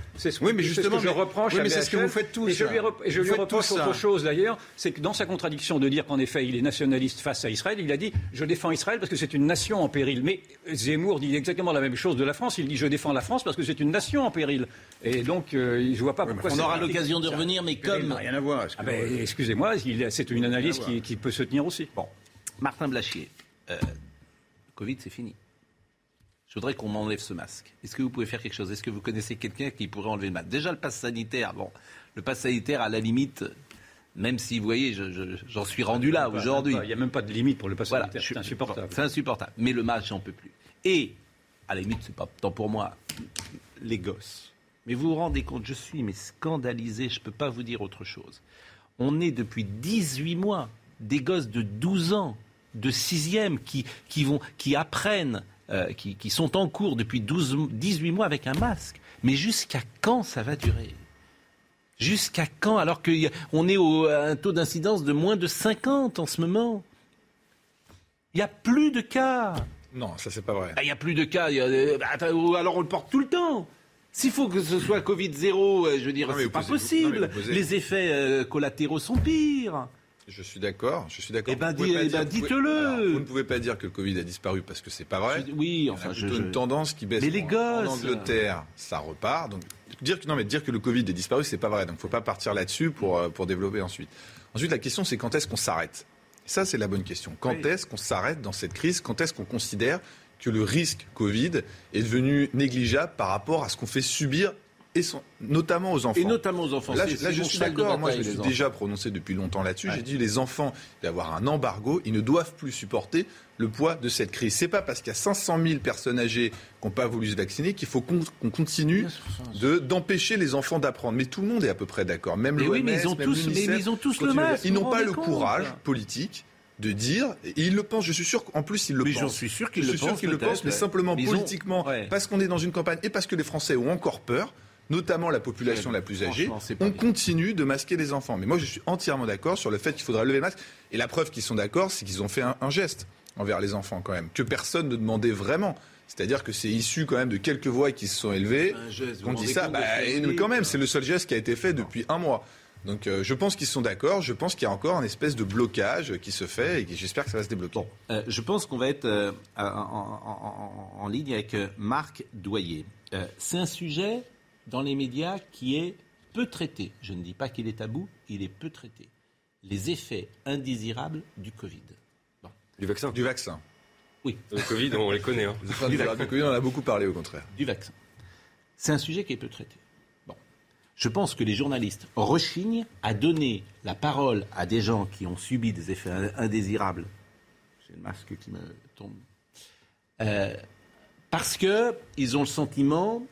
oui, mais justement, je reproche. mais c'est ce que vous faites tous. Et je lui, je lui reproche autre chose d'ailleurs, c'est que dans sa contradiction de dire qu'en effet il est nationaliste face à Israël, il a dit je défends Israël parce que c'est une nation en péril. Mais Zemmour dit exactement la même chose de la France. Il dit je défends la France parce que c'est une nation en péril. Et donc euh, je ne vois pas pourquoi. on aura l'occasion de revenir, mais comme rien à voir. Ah ben, excusez-moi, c'est une analyse qui, peut se tenir aussi. Bon, Martin Blachier, euh, Covid c'est fini. Je voudrais qu'on m'enlève ce masque. Est-ce que vous pouvez faire quelque chose? Est-ce que vous connaissez quelqu'un qui pourrait enlever le masque? Déjà, le pass sanitaire, bon, le pass sanitaire, à la limite, même si, vous voyez, j'en suis rendu là aujourd'hui. Il n'y a même pas de limite pour le pass sanitaire. C'est insupportable. C'est insupportable. Mais le masque, j'en peux plus. Et, à la limite, c'est pas tant pour moi, les gosses. Mais vous vous rendez compte, je suis mais scandalisé, je ne peux pas vous dire autre chose. On est depuis 18 mois des gosses de 12 ans, de 6e, qui, qui, vont, qui apprennent euh, qui, sont en cours depuis 12, 18 mois avec un masque. Mais jusqu'à quand ça va durer? Jusqu'à quand Alors qu'on est au, à un taux d'incidence de moins de 50 en ce moment? Il n'y a plus de cas. Non, ça c'est pas vrai. Ah, il n'y a plus de cas. Euh, bah, alors on le porte tout le temps. S'il faut que ce soit Covid 0, euh, je veux dire, c'est pas possible. Les effets collatéraux sont pires. Je suis d'accord, je suis d'accord. Eh ben, eh ben dites-le. Vous, ne pouvez pas dire que le Covid a disparu parce que c'est pas vrai. oui, enfin, je, une tendance qui baisse. Mais les gosses. En Angleterre, ça repart. Donc dire que non, mais dire que le Covid est disparu, c'est pas vrai. Donc, faut pas partir là-dessus pour euh, pour développer ensuite. Ensuite, la question, c'est quand est-ce qu'on s'arrête? Ça, c'est la bonne question. Quand est-ce qu'on s'arrête dans cette crise? Quand est-ce qu'on considère que le risque Covid est devenu négligeable par rapport à ce qu'on fait subir et notamment aux enfants. Et notamment aux enfants. Là, je suis d'accord. Moi, je me suis déjà prononcé depuis longtemps là-dessus. J'ai dit les enfants d'avoir un embargo, ils ne doivent plus supporter le poids de cette crise. C'est pas parce qu'il y a 500 000 personnes âgées qui n'ont pas voulu se vacciner qu'il faut qu'on continue d'empêcher les enfants d'apprendre. Mais tout le monde est à peu près d'accord. Même mais oui, mais ils ont tous, mais ils ont tous le masque. Ils n'ont pas le courage politique de dire, et ils le pensent, je suis sûr qu'en plus ils le pensent. J'en suis sûr qu'ils le, pensent, mais simplement politiquement, parce qu'on est dans une campagne et parce que les Français ont encore peur, notamment la population la plus âgée, on continue de masquer les enfants. Mais moi, je suis entièrement d'accord sur le fait qu'il faudra lever le masque. Et la preuve qu'ils sont d'accord, c'est qu'ils ont fait un, geste envers les enfants quand même, que personne ne demandait vraiment. C'est-à-dire que c'est issu quand même de quelques voix qui se sont élevées. On dit ça, bah, et quand même, c'est le seul geste qui a été fait depuis un mois. Donc euh, je pense qu'ils sont d'accord, je pense qu'il y a encore un espèce de blocage qui se fait et j'espère que ça va se débloquer. Euh, je pense qu'on va être euh, en, ligne avec Marc Doyer. c'est un sujet dans les médias qui est peu traité. Je ne dis pas qu'il est tabou, il est peu traité. Les effets indésirables du Covid. Du vaccin Du vaccin. Oui. Le Covid, on les connaît. Hein. du Covid, on en a beaucoup parlé au contraire. Du vaccin. C'est un sujet qui est peu traité. Bon. Je pense que les journalistes rechignent à donner la parole à des gens qui ont subi des effets indésirables. J'ai le masque qui me tombe. Euh, parce qu'ils ont le sentiment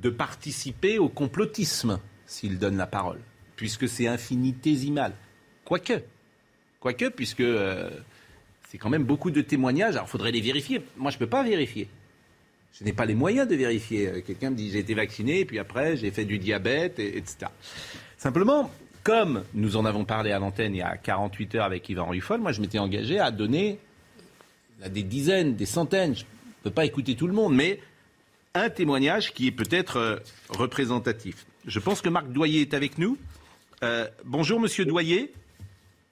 de participer au complotisme s'il donne la parole, puisque c'est infinitésimal. Quoique, quoique, puisque euh, c'est quand même beaucoup de témoignages. Alors, il faudrait les vérifier. Moi, je ne peux pas vérifier. Je n'ai pas les moyens de vérifier. Euh, quelqu'un me dit j'ai été vacciné, puis après j'ai fait du diabète, etc. Simplement, comme nous en avons parlé à l'antenne il y a 48 heures avec Yvan Ruffol, moi je m'étais engagé à donner à des dizaines, des centaines, je ne peux pas écouter tout le monde, mais un témoignage qui est peut-être euh, représentatif. Je pense que Marc Doyer est avec nous. Euh, bonjour, monsieur Doyer.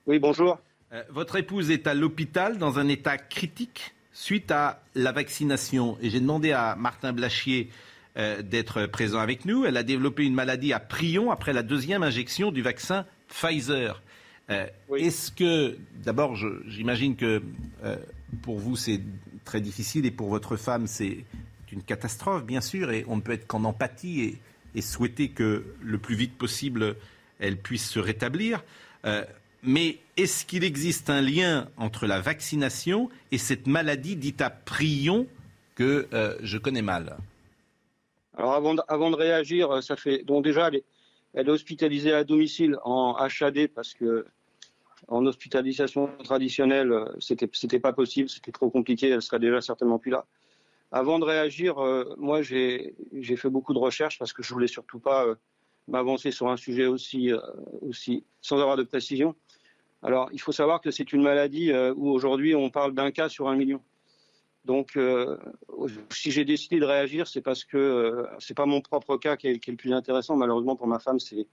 Oui, bonjour. Euh, votre épouse est à l'hôpital dans un état critique suite à la vaccination. Et j'ai demandé à Martin Blachier d'être présent avec nous. Elle a développé une maladie à prion après la deuxième injection du vaccin Pfizer. Est-ce que, d'abord, j'imagine que pour vous c'est très difficile et pour votre femme c'est une catastrophe, bien sûr, et on ne peut être qu'en empathie et, souhaiter que le plus vite possible, elle puisse se rétablir. Euh, mais est-ce qu'il existe un lien entre la vaccination et cette maladie dite à prion que euh, je connais mal? Alors avant de, réagir, ça fait donc déjà elle est, hospitalisée à domicile en HAD parce que en hospitalisation traditionnelle, c'était c'était pas possible, c'était trop compliqué, elle serait déjà certainement plus là. Avant de réagir, moi j'ai fait beaucoup de recherches parce que je voulais surtout pas m'avancer sur un sujet aussi aussi sans avoir de précision. Alors il faut savoir que c'est une maladie où aujourd'hui on parle d'un cas sur un million. Donc, euh, si j'ai décidé de réagir, c'est parce que euh, c'est pas mon propre cas qui est, le plus intéressant. Malheureusement pour ma femme, c'est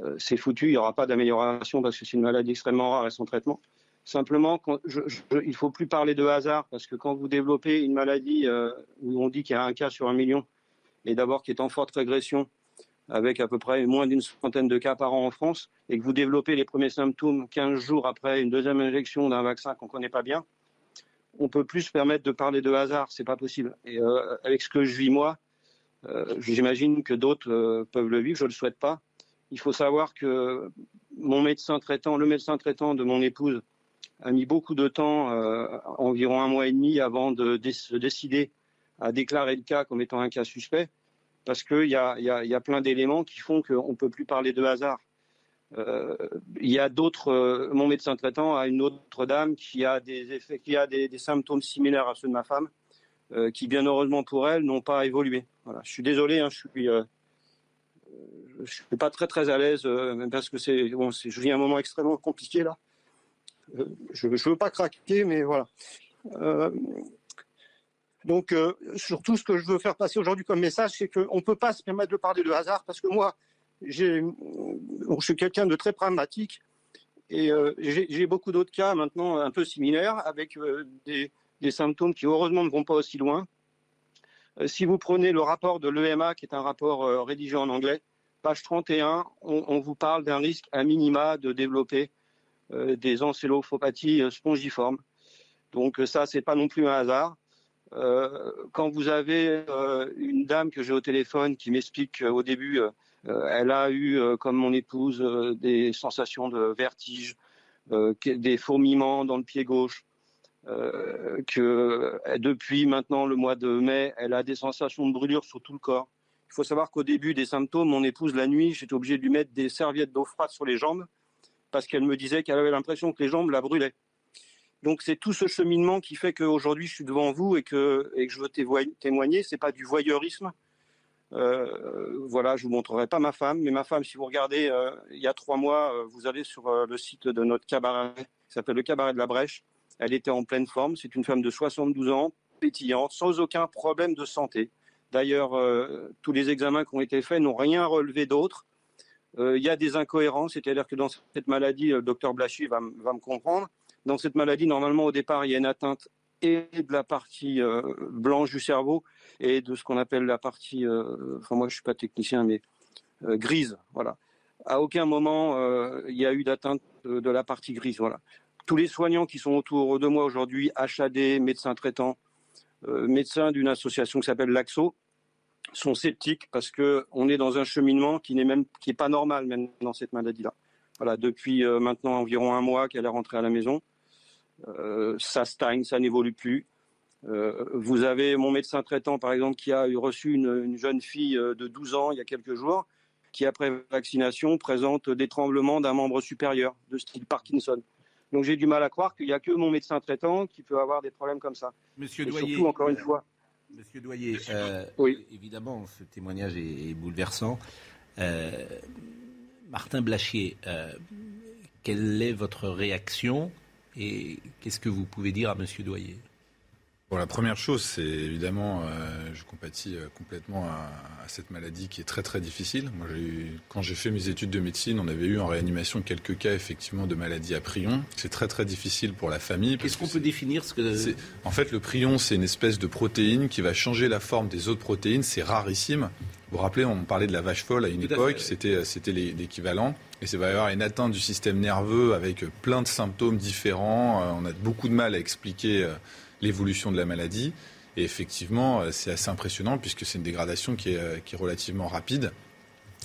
euh, foutu. Il n'y aura pas d'amélioration parce que c'est une maladie extrêmement rare et son traitement. Simplement, il ne faut plus parler de hasard parce que quand vous développez une maladie où on dit qu'il y a un cas sur un million, et d'abord qui est en forte régression, avec à peu près moins d'une centaine de cas par an en France, et que vous développez les premiers symptômes 15 jours après une deuxième injection d'un vaccin qu'on ne connaît pas bien, on peut plus se permettre de parler de hasard, c'est pas possible. Et euh, avec ce que je vis moi, euh, j'imagine que d'autres euh, peuvent le vivre, je le souhaite pas. Il faut savoir que mon médecin traitant, le médecin traitant de mon épouse, a mis beaucoup de temps, environ un mois et demi, avant de, se décider à déclarer le cas comme étant un cas suspect, parce qu'il y a, y a plein d'éléments qui font qu'on ne peut plus parler de hasard. Euh, il y a d'autres. Euh, mon médecin traitant a une autre dame qui a des effets, qui a des, symptômes similaires à ceux de ma femme, euh, qui bien heureusement pour elle n'ont pas évolué. Voilà. Je suis désolé, hein, je suis. suis pas très très à l'aise parce que bon, je vis un moment extrêmement compliqué là. Je ne veux pas craquer, mais voilà. donc, surtout, ce que je veux faire passer aujourd'hui comme message, c'est qu'on ne peut pas se permettre de parler de hasard parce que moi, je suis quelqu'un de très pragmatique et euh, j'ai beaucoup d'autres cas maintenant un peu similaires avec euh, des, symptômes qui heureusement ne vont pas aussi loin. Euh, si vous prenez le rapport de l'EMA, qui est un rapport rédigé en anglais, page 31, on, vous parle d'un risque à minima de développer des encélopathies spongiformes. Donc ça, c'est pas non plus un hasard. quand vous avez une dame que j'ai au téléphone qui m'explique au début euh, elle a eu, euh, comme mon épouse, euh, des sensations de vertige, des fourmillements dans le pied gauche. que depuis maintenant le mois de mai, elle a des sensations de brûlure sur tout le corps. Il faut savoir qu'au début des symptômes, mon épouse, la nuit, j'étais obligé de lui mettre des serviettes d'eau froide sur les jambes parce qu'elle me disait qu'elle avait l'impression que les jambes la brûlaient. Donc c'est tout ce cheminement qui fait qu'aujourd'hui je suis devant vous et que, je veux témoigner. Ce n'est pas du voyeurisme, euh, voilà, je vous montrerai pas ma femme, mais ma femme, si vous regardez, euh, il y a trois mois, euh, vous allez sur le site de notre cabaret, qui s'appelle le cabaret de la Brèche. Elle était en pleine forme. C'est une femme de 72 ans, pétillante, sans aucun problème de santé. D'ailleurs, tous les examens qui ont été faits n'ont rien relevé d'autre. Il y a des incohérences, c'est-à-dire que dans cette maladie, le docteur Blachy va, me comprendre. Dans cette maladie, normalement, au départ, il y a une atteinte et de la partie blanche du cerveau et de ce qu'on appelle la partie, euh, enfin moi je suis pas technicien, mais euh, grise, voilà. À aucun moment euh, il y a eu d'atteinte de, la partie grise, voilà. Tous les soignants qui sont autour de moi aujourd'hui, HAD, médecins traitants, médecins d'une association qui s'appelle l'AXO, sont sceptiques parce que on est dans un cheminement qui n'est même qui est pas normal même dans cette maladie-là. Voilà, depuis maintenant environ un mois qu'elle est rentrée à la maison, ça stagne, ça n'évolue plus. Euh, vous avez mon médecin traitant, par exemple, qui a reçu une, jeune fille euh, de 12 ans il y a quelques jours, qui, après vaccination, présente des tremblements d'un membre supérieur, de style Parkinson. Donc j'ai du mal à croire qu'il n'y a que mon médecin traitant qui peut avoir des problèmes comme ça. Monsieur Doyer, surtout, encore une fois. Monsieur Doyer, euh, évidemment, ce témoignage est, bouleversant. Martin Blachier, quelle est votre réaction et qu'est-ce que vous pouvez dire à Monsieur Doyer? La première chose, c'est évidemment, euh, je compatis euh, complètement à, cette maladie qui est très très difficile. Moi, quand j'ai fait mes études de médecine, on avait eu en réanimation quelques cas effectivement de maladie à prion. C'est très très difficile pour la famille. Qu'est-ce qu'on peut définir ce que En fait, le prion, c'est une espèce de protéine qui va changer la forme des autres protéines. C'est rarissime. Vous vous rappelez, on parlait de la vache folle à une époque, c'était c'était l'équivalent. Et ça va y avoir une atteinte du système nerveux avec plein de symptômes différents. Euh, on a beaucoup de mal à expliquer l'évolution de la maladie. Et effectivement, euh, c'est assez impressionnant puisque c'est une dégradation qui est, euh, relativement rapide.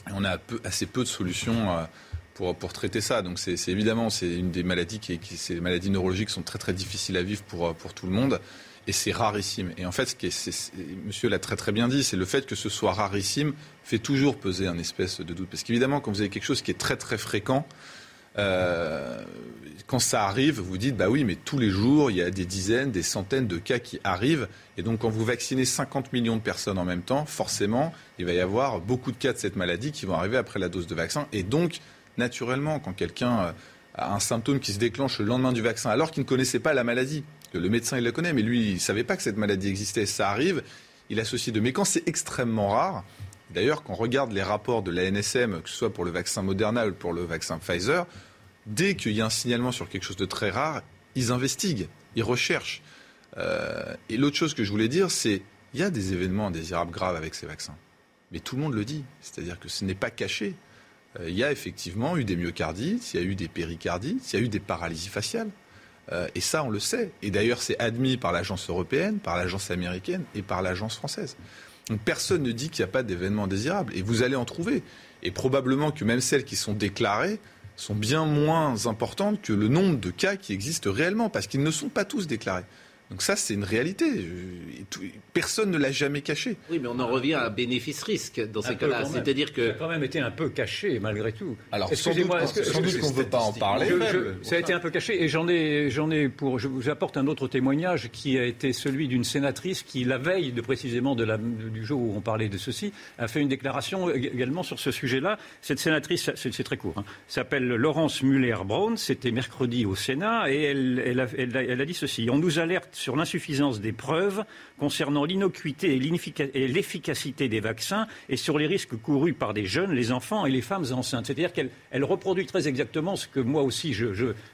Et on a assez peu de solutions euh, pour, traiter ça. Donc c'est évidemment c'est une des maladies qui, qui ces maladies neurologiques sont très très difficiles à vivre pour, tout le monde et c'est rarissime. Et en fait, ce Monsieur l'a très très bien dit, c'est le fait que ce soit rarissime fait toujours peser un espèce de doute. Parce qu'évidemment, quand vous avez quelque chose qui est très très fréquent, Euh, quand ça arrive, vous dites, bah oui, mais tous les jours, il y a des dizaines, des centaines de cas qui arrivent. Et donc, quand vous vaccinez 50 millions de personnes en même temps, forcément, il va y avoir beaucoup de cas de cette maladie qui vont arriver après la dose de vaccin. Et donc, naturellement, quand quelqu'un euh, a un symptôme qui se déclenche le lendemain du vaccin, alors qu'il ne connaissait pas la maladie, le médecin, il la connaît, mais lui, il ne savait pas que cette maladie existait, ça arrive, il associe de. Mais quand c'est extrêmement rare, d'ailleurs, quand on regarde les rapports de la NSM, que ce soit pour le vaccin Moderna ou pour le vaccin Pfizer, dès qu'il y a un signalement sur quelque chose de très rare, ils investiguent, ils recherchent. Euh, et l'autre chose que je voulais dire, c'est il y a des événements indésirables graves avec ces vaccins. Mais tout le monde le dit. C'est-à-dire que ce n'est pas caché. Euh, il y a effectivement eu des myocardites, il y a eu des péricardites, il y a eu des paralysies faciales. Euh, et ça, on le sait. Et d'ailleurs, c'est admis par l'agence européenne, par l'agence américaine et par l'agence française. Donc personne ne dit qu'il n'y a pas d'événements indésirables. Et vous allez en trouver. Et probablement que même celles qui sont déclarées sont bien moins importantes que le nombre de cas qui existent réellement, parce qu'ils ne sont pas tous déclarés. Donc ça, c'est une réalité. Personne ne l'a jamais caché. Oui, mais on en revient à bénéfice-risque dans ces cas-là. C'est-à-dire que... Ça a quand même été un peu caché, malgré tout. Alors, sans doute, qu'on ne veut pas en parler. ça a été un peu caché. Et j'en ai, j'en ai pour... Je vous apporte un autre témoignage qui a été celui d'une sénatrice qui, la veille de précisément de la, du jour où on parlait de ceci, a fait une déclaration également sur ce sujet-là. Cette sénatrice, c'est très court, hein, s'appelle Laurence Muller-Brown. C'était mercredi au Sénat. Et elle, elle, a, elle a dit ceci. On nous alerte sur l'insuffisance des preuves concernant l'innocuité et l'efficacité des vaccins et sur les risques courus par des jeunes, les enfants et les femmes enceintes. C'est-à-dire qu'elle reproduit très exactement ce que moi aussi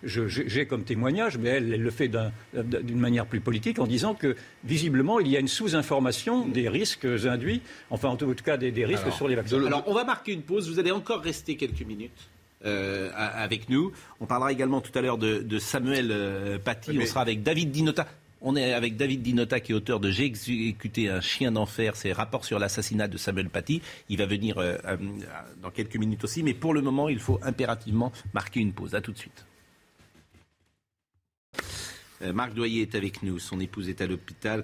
j'ai comme témoignage, mais elle, le fait d'une manière plus politique en disant que visiblement il y a une sous-information des risques induits, enfin en tout cas des, risques sur les vaccins. Alors on va marquer une pause, vous allez encore rester quelques minutes. Euh, avec nous. On parlera également tout à l'heure de, Samuel euh, Paty. on sera avec David Dinota. On est avec David Dinota, qui est auteur de J'ai exécuté un chien d'enfer, ses rapports sur l'assassinat de Samuel Paty. Il va venir euh, euh, dans quelques minutes aussi, mais pour le moment, il faut impérativement marquer une pause. A tout de suite. Euh, Marc Doyer est avec nous. Son épouse est à l'hôpital.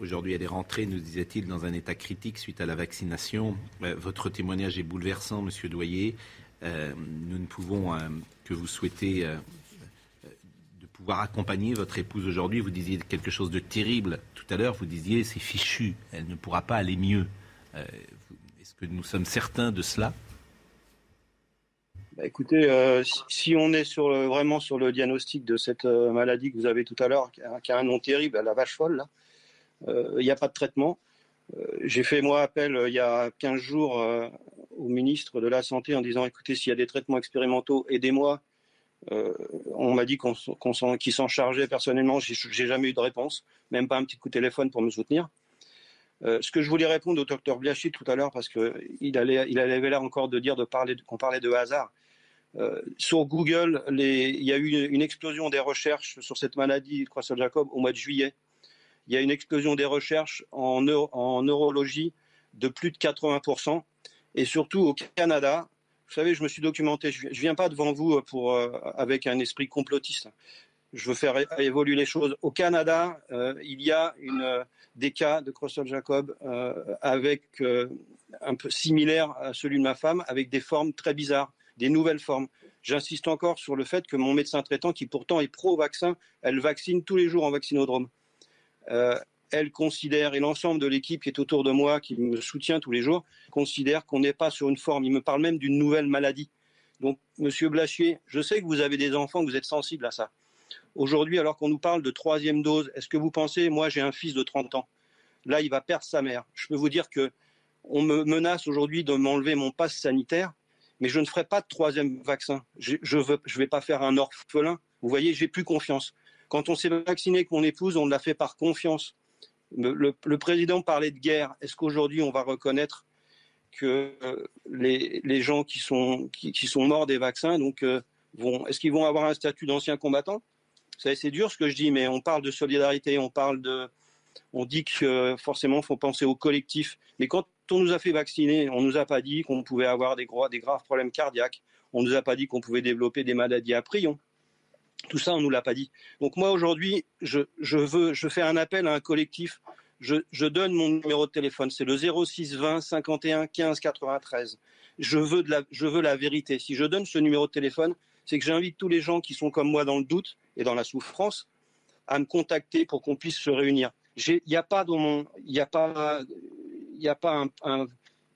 Aujourd'hui, elle est rentrée, nous disait-il, dans un état critique suite à la vaccination. votre témoignage est bouleversant, monsieur Doyer. nous ne pouvons que vous souhaiter pouvoir accompagner votre épouse aujourd'hui. Vous disiez quelque chose de terrible tout à l'heure. Vous disiez c'est fichu, elle ne pourra pas aller mieux. Euh, est-ce que nous sommes certains de cela? Bah, Écoutez, euh, si on est vraiment sur le diagnostic de cette euh, maladie que vous avez tout à l'heure, qui, a un nom terrible, la vache folle, il n'y a pas de traitement. J'ai fait moi appel il y a 15 jours au ministre de la Santé en disant écoutez, s'il y a des traitements expérimentaux, aidez-moi euh, on m'a dit qu'on, s'en chargeait personnellement. J'ai, jamais eu de réponse, même pas un petit coup de téléphone pour me soutenir. Euh, ce que je voulais répondre au docteur Bliachy tout à l'heure, parce qu'il il avait l'air encore de dire de parler, qu'on parlait de hasard. Euh, sur Google, il y a eu une, explosion des recherches sur cette maladie Creutzfeldt-Jacob au mois de juillet. Il y a une explosion des recherches en, en neurologie de plus de 80%. Et surtout au Canada, vous savez, je me suis documenté. Je ne viens pas devant vous pour, euh, avec un esprit complotiste. Je veux faire évoluer les choses. Au Canada, euh, il y a euh, des cas de Croswell-Jacob avec un peu similaire à celui de ma femme, avec des formes très bizarres, des nouvelles formes. J'insiste encore sur le fait que mon médecin traitant, qui pourtant est pro-vaccin, elle vaccine tous les jours en vaccinodrome elle considère, et l'ensemble de l'équipe qui est autour de moi, qui me soutient tous les jours, considère qu'on n'est pas sur une forme. Il me parle même d'une nouvelle maladie. Donc, Monsieur Blachier, je sais que vous avez des enfants, vous êtes sensible à ça. Aujourd'hui, alors qu'on nous parle de troisième dose, est-ce que vous pensez, moi j'ai un fils de 30 ans, là il va perdre sa mère. Je peux vous dire que on me menace aujourd'hui de m'enlever mon passe sanitaire, mais je ne ferai pas de troisième vaccin. Je ne vais pas faire un orphelin. Vous voyez, j'ai plus confiance. Quand on s'est vacciné avec mon épouse, on l'a fait par confiance. Le, président parlait de guerre. Est-ce qu'aujourd'hui, on va reconnaître que euh, les, gens qui sont, morts des vaccins, euh, vont, est-ce qu'ils vont avoir un statut d'ancien combattant? C'est dur ce que je dis, mais on parle de solidarité, on parle de, on dit que forcément, faut penser au collectif. Mais quand on nous a fait vacciner, on ne nous a pas dit qu'on pouvait avoir des, des graves problèmes cardiaques. On ne nous a pas dit qu'on pouvait développer des maladies à prion. Tout ça, on nous l'a pas dit. Donc moi aujourd'hui, je, veux, je fais un appel à un collectif. Je, donne mon numéro de téléphone, c'est le 06 20 51 15 93. Je veux, de la, je veux la vérité. Si je donne ce numéro de téléphone, c'est que j'invite tous les gens qui sont comme moi dans le doute et dans la souffrance à me contacter pour qu'on puisse se réunir. Il n'y a pas dans mon, il a pas, il a pas un,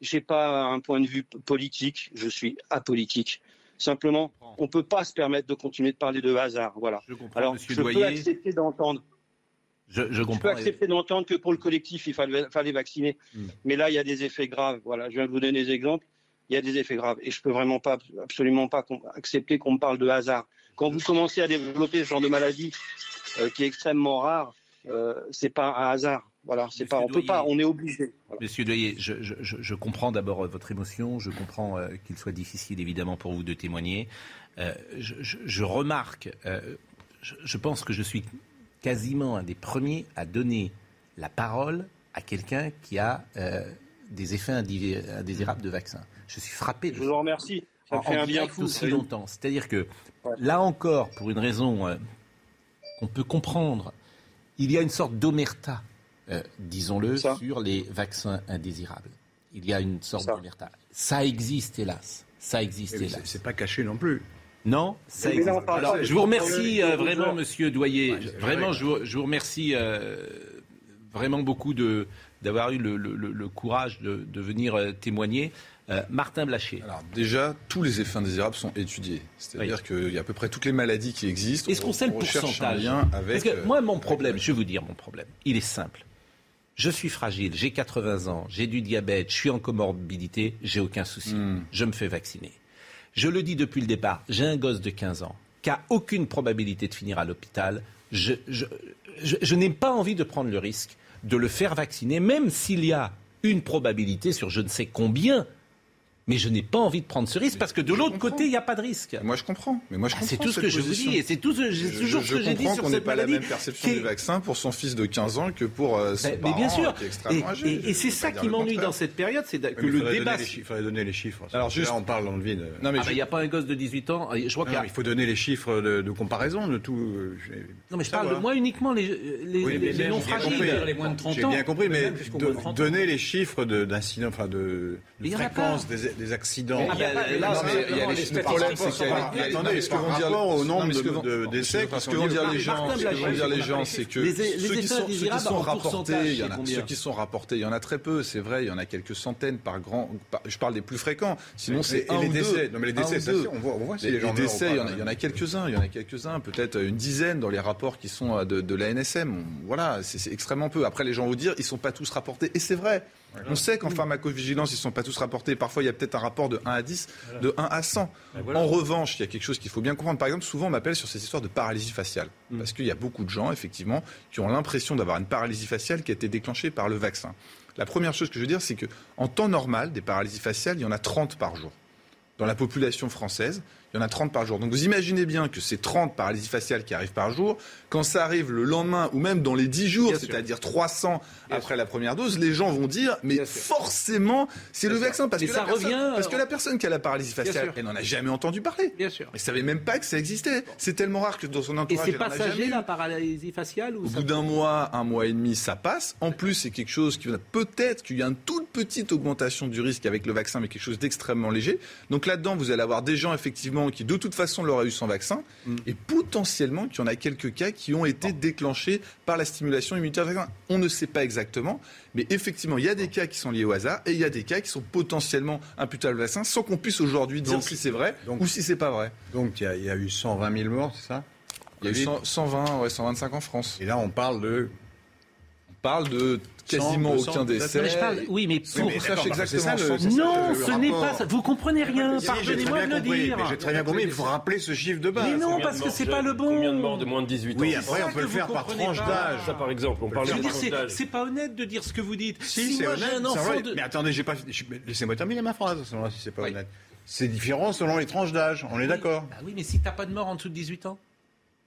j'ai pas un point de vue politique. Je suis apolitique. Simplement, on ne peut pas se permettre de continuer de parler de hasard. Voilà. Je Alors, je peux accepter d'entendre. Je, je, peux accepter d'entendre que pour le collectif, il fallait, fallait vacciner. Hmm. Mais là, il y a des effets graves. Voilà, je viens de vous donner des exemples. Il y a des effets graves. Et je peux vraiment pas, absolument pas accepter qu'on me parle de hasard. Quand vous commencez à développer ce genre de maladie euh, qui est extrêmement rare, euh, c'est pas un hasard. Voilà, c'est pas, on peut pas, on est obligé. Monsieur Doyer, je, comprends d'abord euh, votre émotion, je comprends euh, qu'il soit difficile évidemment pour vous de témoigner. je, remarque, je, pense que je suis quasiment un des premiers à donner la parole à quelqu'un qui a des effets indésirables de vaccin. Je suis frappé. De je vous remercie. Ça fait un bien fou. aussi longtemps. C'est-à-dire que là encore, pour une raison qu'on peut comprendre, il y a une sorte d'omerta, euh, disons-le, sur les vaccins indésirables. Il y a une sorte d'omerta. Ça existe, hélas. Ça existe, hélas. C'est pas caché non plus. Non, ça existe. Alors, je vous remercie euh, vraiment, Monsieur Doyer. vraiment, je vous, remercie euh, vraiment beaucoup d'avoir eu le, courage de, venir témoigner. Euh, Martin Blachier. Alors déjà, tous les effets indésirables sont étudiés. C'est-à-dire qu'il y a à peu près toutes les maladies qui existent. Est-ce qu'on sait le pourcentage avec, Parce que moi, mon problème, je vais vous dire mon problème, il est simple. Je suis fragile, j'ai 80 ans, j'ai du diabète, je suis en comorbidité, j'ai aucun souci. Hmm. Je me fais vacciner. Je le dis depuis le départ, j'ai un gosse de 15 ans qui a aucune probabilité de finir à l'hôpital. je, je n'ai pas envie de prendre le risque de le faire vacciner, même s'il y a une probabilité sur je ne sais combien mais je n'ai pas envie de prendre ce risque parce que de l'autre côté, il n'y a pas de risque. Moi, je comprends. Mais moi, je ah, C'est tout ce que je vous dis et c'est tout ce, je, toujours ce que j'ai dit sur qu'on n'ait pas la même perception du vaccin pour son fils de 15 ans que pour euh, son mais, bien sûr. qui est extrêmement âgé. Et, c'est ça qui m'ennuie dans cette période, c'est que le débat. Il faudrait donner les chiffres. Alors juste, là, on parle dans le vide. Non mais ah, il n'y a pas un gosse de 18 ans. Je crois qu'il faut donner les chiffres de comparaison de tout. Euh, non mais je parle de moi uniquement les non fragiles, les moins de 30 ans. J'ai bien compris, mais donner les chiffres d'incidents, enfin de fréquence des accidents il y a les ce que vont dire au nombre de décès, ce que vont dire les gens, ce que vont dire les gens, c'est que ceux qui sont, rapportés, il y en a, ceux qui sont rapportés, il y en a très peu, c'est vrai, il y en a quelques centaines par grand. Je parle des plus fréquents. Sinon, c'est un ou deux. Non, mais les décès, on voit, on voit si les gens. Les décès, il y en a quelques-uns, il y en a quelques-uns, peut-être une dizaine dans les rapports qui sont de la NSM. Voilà, c'est extrêmement peu. Après, les gens vont dire, ils sont pas tous rapportés, et c'est vrai. On sait qu'en pharmacovigilance, ils ne sont pas tous rapportés. Parfois, il y a peut-être un rapport de 1 à 10, de 1 à 100. En revanche, il y a quelque chose qu'il faut bien comprendre. Par exemple, souvent, on m'appelle sur ces histoires de paralysie faciale. Mm. Parce qu'il y a beaucoup de gens, effectivement, qui ont l'impression d'avoir une paralysie faciale qui a été déclenchée par le vaccin. La première chose que je veux dire, c'est qu'en temps normal, des paralysies faciales, il y en a 30 par jour. Dans la population française, il y en a 30 par jour. Donc vous imaginez bien que ces 30 paralysies faciales qui arrivent par jour, quand ça arrive le lendemain ou même dans les 10 jours, c'est-à-dire 300 après la première dose, les gens vont dire mais forcément c'est le vaccin parce que ça revient parce que la personne qui a la paralysie faciale, elle n'en a jamais entendu parler. Bien sûr. Elle savait même pas que ça existait. C'est tellement rare que dans son entourage Et c'est passager la paralysie faciale ou Au bout d'un mois, un mois et demi, ça passe. En plus, c'est quelque chose qui va peut-être qu'il y a une toute petite augmentation du risque avec le vaccin mais quelque chose d'extrêmement léger. Donc là-dedans, vous allez avoir des gens effectivement qui de toute façon l'auraient eu sans vaccin mm. et potentiellement qu'il y en a quelques cas qui ont été déclenchés par la stimulation immunitaire vaccin. On ne sait pas exactement, mais effectivement, il y a des cas qui sont liés au hasard et il y a des cas qui sont potentiellement imputables au vaccin sans qu'on puisse aujourd'hui dire si c'est vrai ou si c'est pas vrai. Donc il y, a, eu 120 000 morts, c'est ça Il y a eu 120, ouais, 125 en France. Et là, on parle de on parle de quasiment aucun décès. Mais je parle, oui, mais pour... exactement. non, ce n'est pas ça. Vous comprenez rien. Pardonnez-moi de le dire. J'ai très bien compris. Il faut rappeler ce chiffre de base. Mais non, parce que c'est pas le bon. Combien de morts de moins de 18 ans Oui, après on peut le faire par tranche d'âge. Ça, par exemple, on parle de C'est pas honnête de dire ce que vous dites. Si, c'est honnête. Mais attendez, j'ai pas. Laissez-moi terminer ma phrase. Si c'est pas honnête. C'est différent selon les tranches d'âge. On est d'accord. Bah oui, mais si t'as pas de mort en dessous de 18 ans.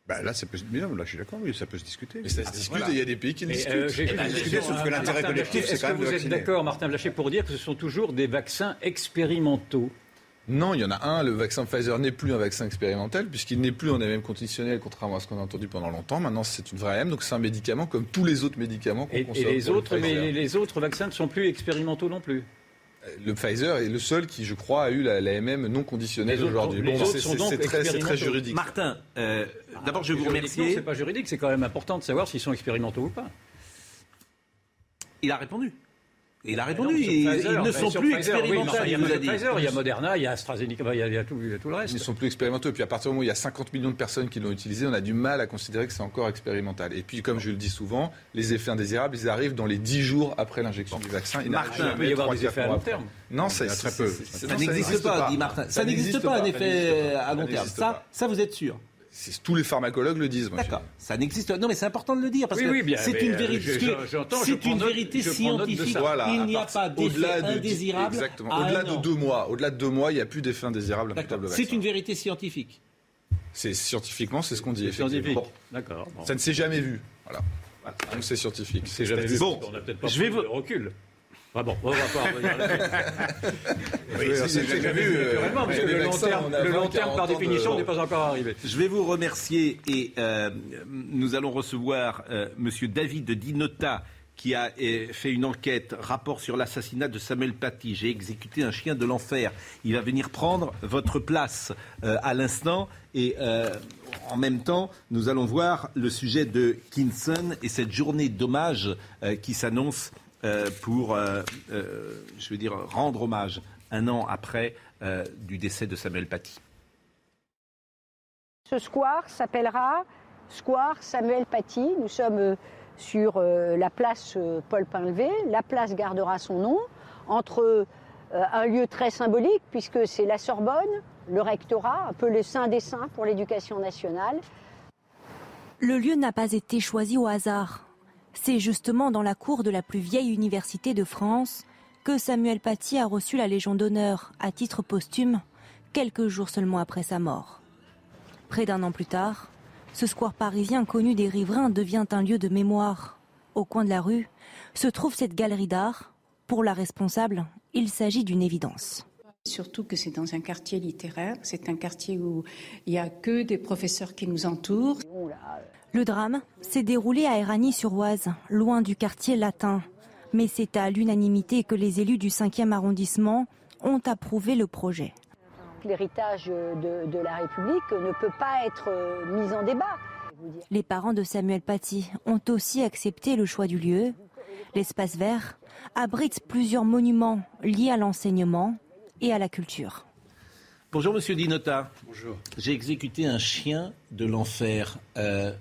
Bah là, ça peut, mais non, là, je suis d'accord, oui, ça peut se discuter. Mais ça se discute, il y a des pays qui le discutent. Euh, J'ai discuté, sauf que l'intérêt collectif, c'est quand même Est-ce que vous êtes d'accord, Martin Blacher, pour dire que ce sont toujours des vaccins expérimentaux? Non, il y en a un. Le vaccin Pfizer n'est plus un vaccin expérimental puisqu'il n'est plus en MM conditionnel, contrairement à ce qu'on a entendu pendant longtemps. Maintenant, c'est une vraie M, donc c'est un médicament comme tous les autres médicaments qu'on consomme. Et les autres, mais les autres vaccins ne sont plus expérimentaux non plus? Le Pfizer est le seul qui, je crois, a eu la, MM non conditionnelle aujourd'hui. Bon, c'est très, très, juridique. Martin, euh, d'abord je vous remercie. C'est pas juridique, c'est quand même important de savoir s'ils sont expérimentaux ou pas. Il a répondu. Il a répondu. ils, ne sont plus expérimentaux. il, y a Pfizer, il y a Moderna, il y a AstraZeneca, il y a, tout, le reste. Ils ne sont plus expérimentaux. Et puis à partir du moment où il y a 50 millions de personnes qui l'ont utilisé, on a du mal à considérer que c'est encore expérimental. Et puis, comme je le dis souvent, les effets indésirables, ils arrivent dans les 10 jours après l'injection du vaccin. Il Martin, peut y avoir des effets à long terme. Non, ça, très peu. Ça n'existe pas, dit Martin. Ça n'existe pas un effet à long terme. Ça, vous êtes sûr tous les pharmacologues le disent. D'accord. Ça n'existe. Non, mais c'est important de le dire parce que c'est une vérité. C'est une vérité scientifique. il n'y a pas d'effet indésirable. Exactement. Au-delà de deux mois, au-delà de deux mois, il n'y a plus d'effet indésirable C'est une vérité scientifique. C'est scientifiquement, c'est ce qu'on dit. Scientifique. D'accord. Ça ne s'est jamais vu. Voilà. Donc c'est scientifique. C'est jamais vu. Bon, on a peut-être pas je vais vous... recul. Ah bon, on va pas revenir oui, c'est déjà vu. Euh, le long terme, le long terme par définition, n'est pas encore arrivé. Je vais vous remercier et euh, nous allons recevoir euh, Monsieur David Dinota qui a euh, fait une enquête, rapport sur l'assassinat de Samuel Paty. J'ai exécuté un chien de l'enfer. Il va venir prendre votre place à l'instant et en même temps, nous allons voir le sujet de Kinson et cette journée d'hommage qui s'annonce euh, pour, euh, euh, je veux dire, rendre hommage un an après du décès de Samuel Paty. Ce square s'appellera Square Samuel Paty. Nous sommes sur la place Paul Pinlevé. La place gardera son nom entre un lieu très symbolique puisque c'est la Sorbonne, le rectorat, un peu le saint des saints pour l'éducation nationale. Le lieu n'a pas été choisi au hasard. C'est justement dans la cour de la plus vieille université de France que Samuel Paty a reçu la Légion d'honneur à titre posthume, quelques jours seulement après sa mort. Près d'un an plus tard, ce square parisien connu des riverains devient un lieu de mémoire. Au coin de la rue se trouve cette galerie d'art. Pour la responsable, il s'agit d'une évidence. Surtout que c'est dans un quartier littéraire, c'est un quartier où il n'y a que des professeurs qui nous entourent. Le drame s'est déroulé à Éragny-sur-Oise, loin du quartier latin. Mais c'est à l'unanimité que les élus du 5e arrondissement ont approuvé le projet. L'héritage de, la République ne peut pas être euh, mis en débat. Les parents de Samuel Paty ont aussi accepté le choix du lieu. L'espace vert abrite plusieurs monuments liés à l'enseignement et à la culture. Bonjour Monsieur Dinota. Bonjour. J'ai exécuté un chien de l'enfer. Euh,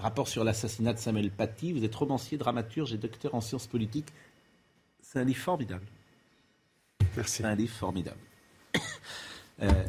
rapport sur l'assassinat de Samuel Paty. Vous êtes romancier, dramaturge et docteur en sciences politiques. C'est un livre formidable. Merci. C'est un livre formidable. Euh,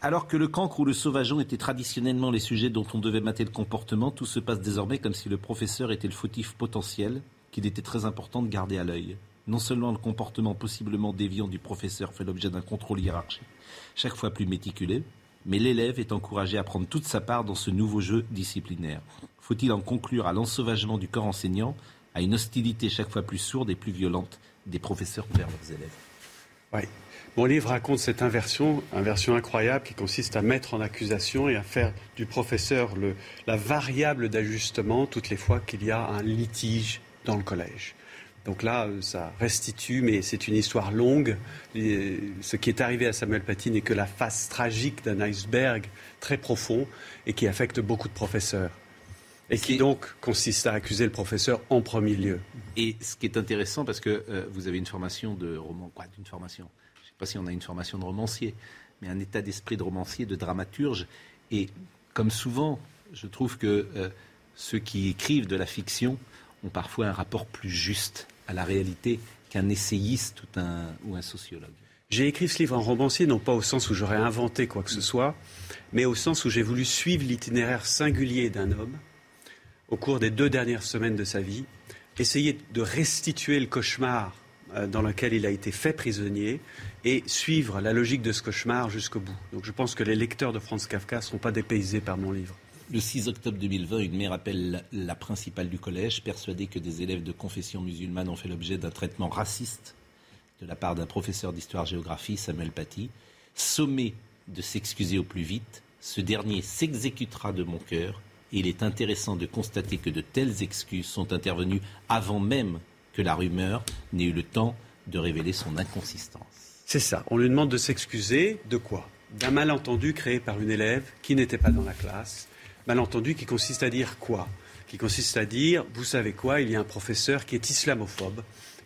alors que le cancre ou le sauvageon étaient traditionnellement les sujets dont on devait mater le comportement, tout se passe désormais comme si le professeur était le fautif potentiel qu'il était très important de garder à l'œil. Non seulement le comportement possiblement déviant du professeur fait l'objet d'un contrôle hiérarchique, chaque fois plus méticuleux, mais l'élève est encouragé à prendre toute sa part dans ce nouveau jeu disciplinaire. Faut-il en conclure à l'ensauvagement du corps enseignant, à une hostilité chaque fois plus sourde et plus violente des professeurs vers leurs élèves? Oui. Mon livre raconte cette inversion, inversion incroyable qui consiste à mettre en accusation et à faire du professeur la variable d'ajustement toutes les fois qu'il y a un litige dans le collège. Donc là, euh, ça restitue, mais c'est une histoire longue. ce qui est arrivé à Samuel Paty n'est que la face tragique d'un iceberg très profond et qui affecte beaucoup de professeurs. Et qui donc consiste à accuser le professeur en premier lieu. Et ce qui est intéressant, parce que euh, vous avez une formation de roman, quoi, d'une formation, je ne sais pas si on a une formation de romancier, mais un état d'esprit de romancier, de dramaturge. Et comme souvent, je trouve que euh, ceux qui écrivent de la fiction ont parfois un rapport plus juste à la réalité qu'un essayiste ou un, ou un sociologue. J'ai écrit ce livre en romancier, non pas au sens où j'aurais inventé quoi que ce soit, mais au sens où j'ai voulu suivre l'itinéraire singulier d'un homme au cours des deux dernières semaines de sa vie, essayer de restituer le cauchemar euh, dans lequel il a été fait prisonnier et suivre la logique de ce cauchemar jusqu'au bout. Donc je pense que les lecteurs de Franz Kafka ne seront pas dépaysés par mon livre. Le 6 octobre 2020, une mère appelle la principale du collège, persuadée que des élèves de confession musulmane ont fait l'objet d'un traitement raciste de la part d'un professeur d'histoire-géographie, Samuel Paty. Sommé de s'excuser au plus vite, ce dernier s'exécutera de mon cœur. Et il est intéressant de constater que de telles excuses sont intervenues avant même que la rumeur n'ait eu le temps de révéler son inconsistance. C'est ça. On lui demande de s'excuser de quoi? D'un malentendu créé par une élève qui n'était pas dans la classe. Malentendu qui consiste à dire quoi? Qui consiste à dire, vous savez quoi, il y a un professeur qui est islamophobe,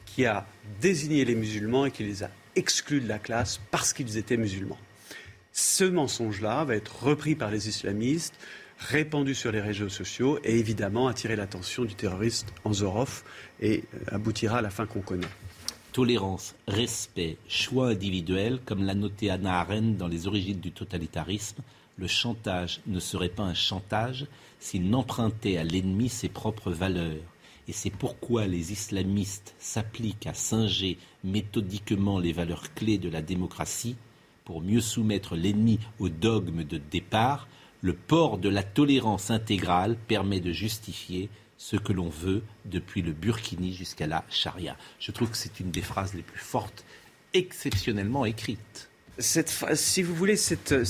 qui a désigné les musulmans et qui les a exclus de la classe parce qu'ils étaient musulmans. Ce mensonge-là va être repris par les islamistes, répandu sur les réseaux sociaux et évidemment attirer l'attention du terroriste Anzorov et euh, aboutira à la fin qu'on connaît. Tolérance, respect, choix individuel, comme l'a noté Anna Arendt dans Les origines du totalitarisme, le chantage ne serait pas un chantage s'il n'empruntait à l'ennemi ses propres valeurs. Et c'est pourquoi les islamistes s'appliquent à singer méthodiquement les valeurs clés de la démocratie pour mieux soumettre l'ennemi au dogme de départ. Le port de la tolérance intégrale permet de justifier ce que l'on veut depuis le burkini jusqu'à la charia. Je trouve que c'est une des phrases les plus fortes exceptionnellement écrites si vous voulez, euh,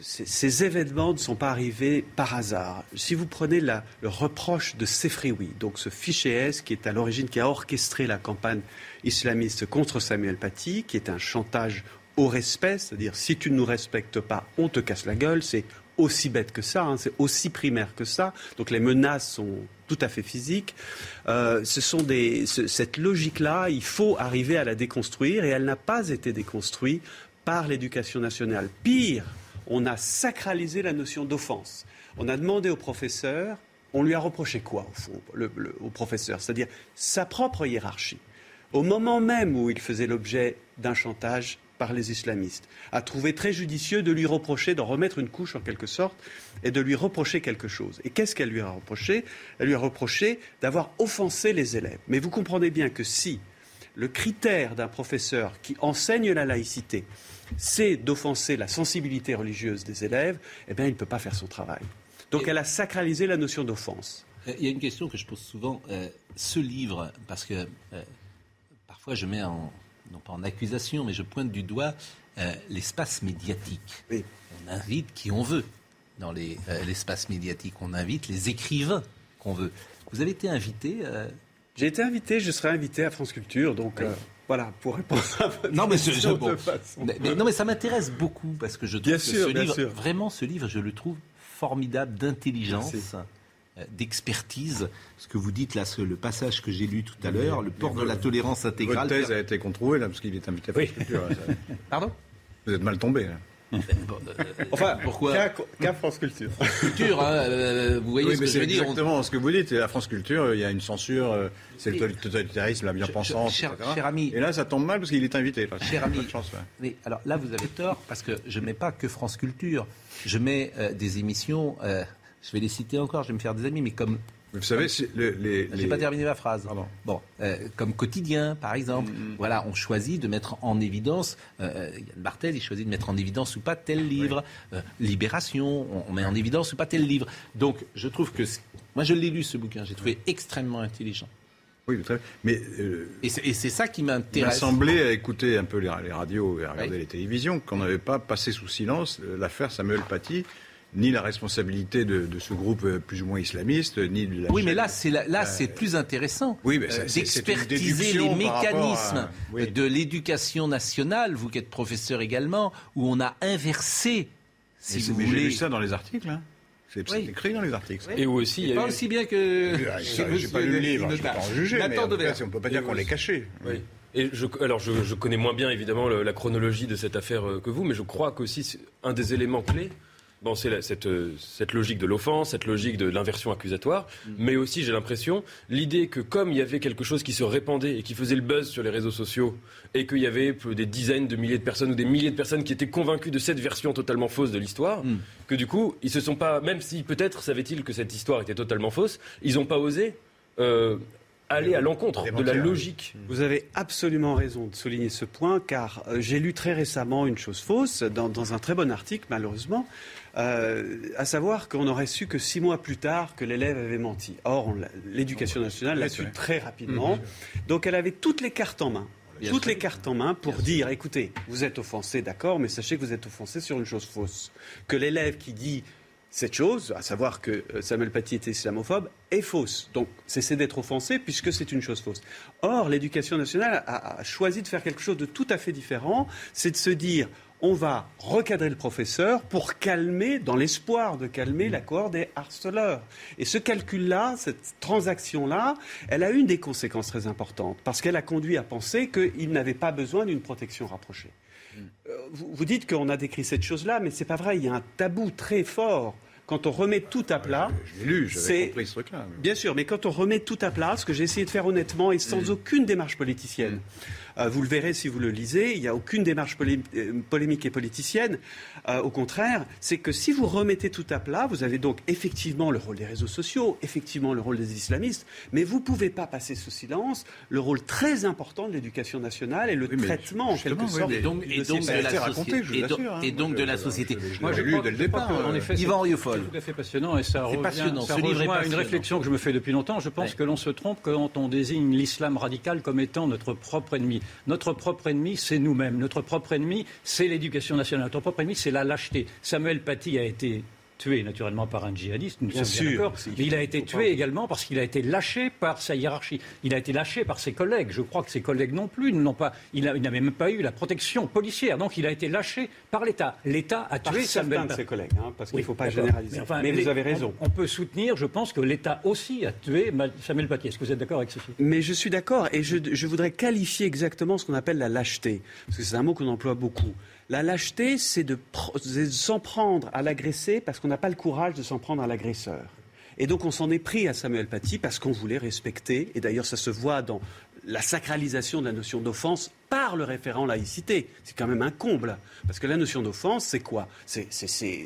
ces événements ne sont pas arrivés par hasard. Si vous prenez le reproche de Sefrioui, donc ce fichier S qui est à l'origine, qui a orchestré la campagne islamiste contre Samuel Paty, qui est un chantage au respect, c'est-à-dire si tu ne nous respectes pas, on te casse la gueule, c'est aussi bête que ça, hein, c'est aussi primaire que ça. Donc les menaces sont tout à fait physiques. Euh, ce sont des, cette logique-là, il faut arriver à la déconstruire et elle n'a pas été déconstruite par l'éducation nationale. Pire, on a sacralisé la notion d'offense. On a demandé au professeur, on lui a reproché quoi au fond, au professeur? C'est-à-dire sa propre hiérarchie. Au moment même où il faisait l'objet d'un chantage par les islamistes, a trouvé très judicieux de lui reprocher, d'en remettre une couche en quelque sorte, et de lui reprocher quelque chose. Et qu'est-ce qu'elle lui a reproché? Elle lui a reproché d'avoir offensé les élèves. Mais vous comprenez bien que si le critère d'un professeur qui enseigne la laïcité, c'est d'offenser la sensibilité religieuse des élèves, eh bien, il ne peut pas faire son travail. Donc elle a sacralisé la notion d'offense. Il y a une question que je pose souvent. Euh, ce livre, parce que euh, parfois je mets en, non pas en accusation, mais je pointe du doigt euh, l'espace médiatique. On invite qui on veut dans euh, l'espace médiatique. On invite les écrivains qu'on veut. Vous avez été invité euh, J'ai été invité, je serai invité à France Culture, donc voilà, pour répondre à votre non, mais, mais, non, mais ça m'intéresse beaucoup parce que je trouve que ce livre, vraiment, ce livre, je le trouve formidable d'intelligence. Euh, d'expertise. Ce que vous dites là, le passage que j'ai lu tout à l'heure, le port de la tolérance intégrale. Votre thèse a été contrôlée là, parce qu'il est invité à France Culture. Pardon? Vous êtes mal tombé. Euh, enfin, pourquoi Qu'à France Culture? Culture, hein, euh, vous voyez ce que je veux dire. Exactement ce que vous dites. À France Culture, il y a une censure, c'est le totalitarisme, la bien-pensance, cher, cher, ami. Et là, ça tombe mal parce qu'il est invité. Cher ami. Chance, Mais alors là, vous avez tort parce que je ne mets pas que France Culture. Je mets des émissions je vais les citer encore, je vais me faire des amis, mais comme vous savez, les, J'ai pas terminé ma phrase. Bon, euh, comme quotidien, par exemple. Mm, mm. Voilà, on choisit de mettre en évidence. Euh, Yann Barthel, il choisit de mettre en évidence ou pas tel livre. Euh, Libération, on, met en évidence ou pas tel livre. Donc, je trouve que moi, je l'ai lu ce bouquin. J'ai trouvé extrêmement intelligent. Oui, très Mais et c'est ça qui m'intéresse. Il m'a semblé à écouter un peu les, radios et à regarder les télévisions qu'on n'avait pas passé sous silence l'affaire Samuel Paty ni la responsabilité de, ce groupe euh, plus ou moins islamiste, ni de la Oui, mais là, c'est là, c'est plus intéressant oui, euh, d'expertiser les mécanismes de l'éducation nationale, vous qui êtes professeur également, où on a inversé, si vous voulez. J'ai lu ça dans les articles. Hein. C'est écrit dans les articles. Et aussi, pas aussi bien que. J'ai pas lu le livre, je ne peux pas en juger, mais on ne peut pas dire qu'on l'ait caché. Et je, alors, je, connais moins bien évidemment la chronologie de cette affaire euh, que vous, mais je crois qu'aussi un des éléments clés, Bon, c'est cette, cette, logique de l'offense, cette logique de l'inversion accusatoire, mm. mais aussi, j'ai l'impression, l'idée que comme il y avait quelque chose qui se répandait et qui faisait le buzz sur les réseaux sociaux, et qu'il y avait des dizaines de milliers de personnes ou des milliers de personnes qui étaient convaincues de cette version totalement fausse de l'histoire, mm. que du coup, ils se sont pas, même si peut-être savaient-ils que cette histoire était totalement fausse, ils n'ont pas osé euh, aller à l'encontre de la logique. Vous avez absolument raison de souligner ce point, car euh, j'ai lu très récemment une chose fausse, dans, dans un très bon article, malheureusement, euh, à savoir qu'on aurait su que six mois plus tard que l'élève avait menti. Or, l'éducation nationale l'a su très rapidement. Mmh. Donc, elle avait toutes les cartes en main. toutes les cartes en main pour dire, écoutez, vous êtes offensé, d'accord, mais sachez que vous êtes offensé sur une chose fausse. Que l'élève qui dit cette chose, à savoir que euh, Samuel Paty était islamophobe, est fausse. Donc, cessez d'être offensé puisque c'est une chose fausse. Or, l'éducation nationale a, choisi de faire quelque chose de tout à fait différent. C'est de se dire, on va recadrer le professeur pour calmer, dans l'espoir de calmer la cohorte des harceleurs. Et ce calcul-là, cette transaction-là, elle a une des conséquences très importantes parce qu'elle a conduit à penser qu'il n'avait pas besoin d'une protection rapprochée. Mm. Euh, vous, dites qu'on a décrit cette chose-là, mais ce n'est pas vrai. Il y a un tabou très fort quand on remet tout à plat. Je l'ai lu, j'avais compris ce truc-là. Bien sûr, mais quand on remet tout à plat, ce que j'ai essayé de faire honnêtement et sans mm. aucune démarche politicienne. Euh, vous le verrez si vous le lisez, il n'y a aucune démarche euh, polémique et politicienne. Euh, au contraire, c'est que si vous remettez tout à plat, vous avez donc effectivement le rôle des réseaux sociaux, effectivement le rôle des islamistes, mais vous ne pouvez pas passer sous silence le rôle très important de l'éducation nationale et le traitement en quelque sorte. et donc, et donc de la, et donc de la société. Moi, j'ai lu dès le départ. En effet, c'est tout à fait passionnant et ça rejoint une réflexion que je me fais depuis longtemps. Je pense que l'on se trompe quand on désigne l'islam radical comme étant notre propre ennemi. Notre propre ennemi, c'est nous-mêmes. Notre propre ennemi, c'est l'éducation nationale. Notre propre ennemi, c'est la lâcheté. Samuel Paty a été tué naturellement par un djihadiste, nous bien sommes d'accord, mais il a été tué également parce qu'il a été lâché par sa hiérarchie. Il a été lâché par ses collègues. Je crois que ses collègues non plus n'ont pas. Il n'avait même pas eu la protection policière, donc il a été lâché par l'État. L'État a tué certains de ses collègues, hein, parce qu'il ne faut pas généraliser. Mais, vous avez raison. On, peut soutenir, je pense, que l'État aussi a tué Samuel Paty. Est-ce que vous êtes d'accord avec ceci? Mais je suis d'accord, et je, je voudrais qualifier exactement ce qu'on appelle la lâcheté, parce que c'est un mot qu'on emploie beaucoup. La lâcheté, c'est de, s'en prendre à l'agressé parce qu'on n'a pas le courage de s'en prendre à l'agresseur. Et donc on s'en est pris à Samuel Paty parce qu'on voulait respecter, et d'ailleurs ça se voit dans la sacralisation de la notion d'offense par le référent laïcité. C'est quand même un comble. Parce que la notion d'offense, c'est quoi?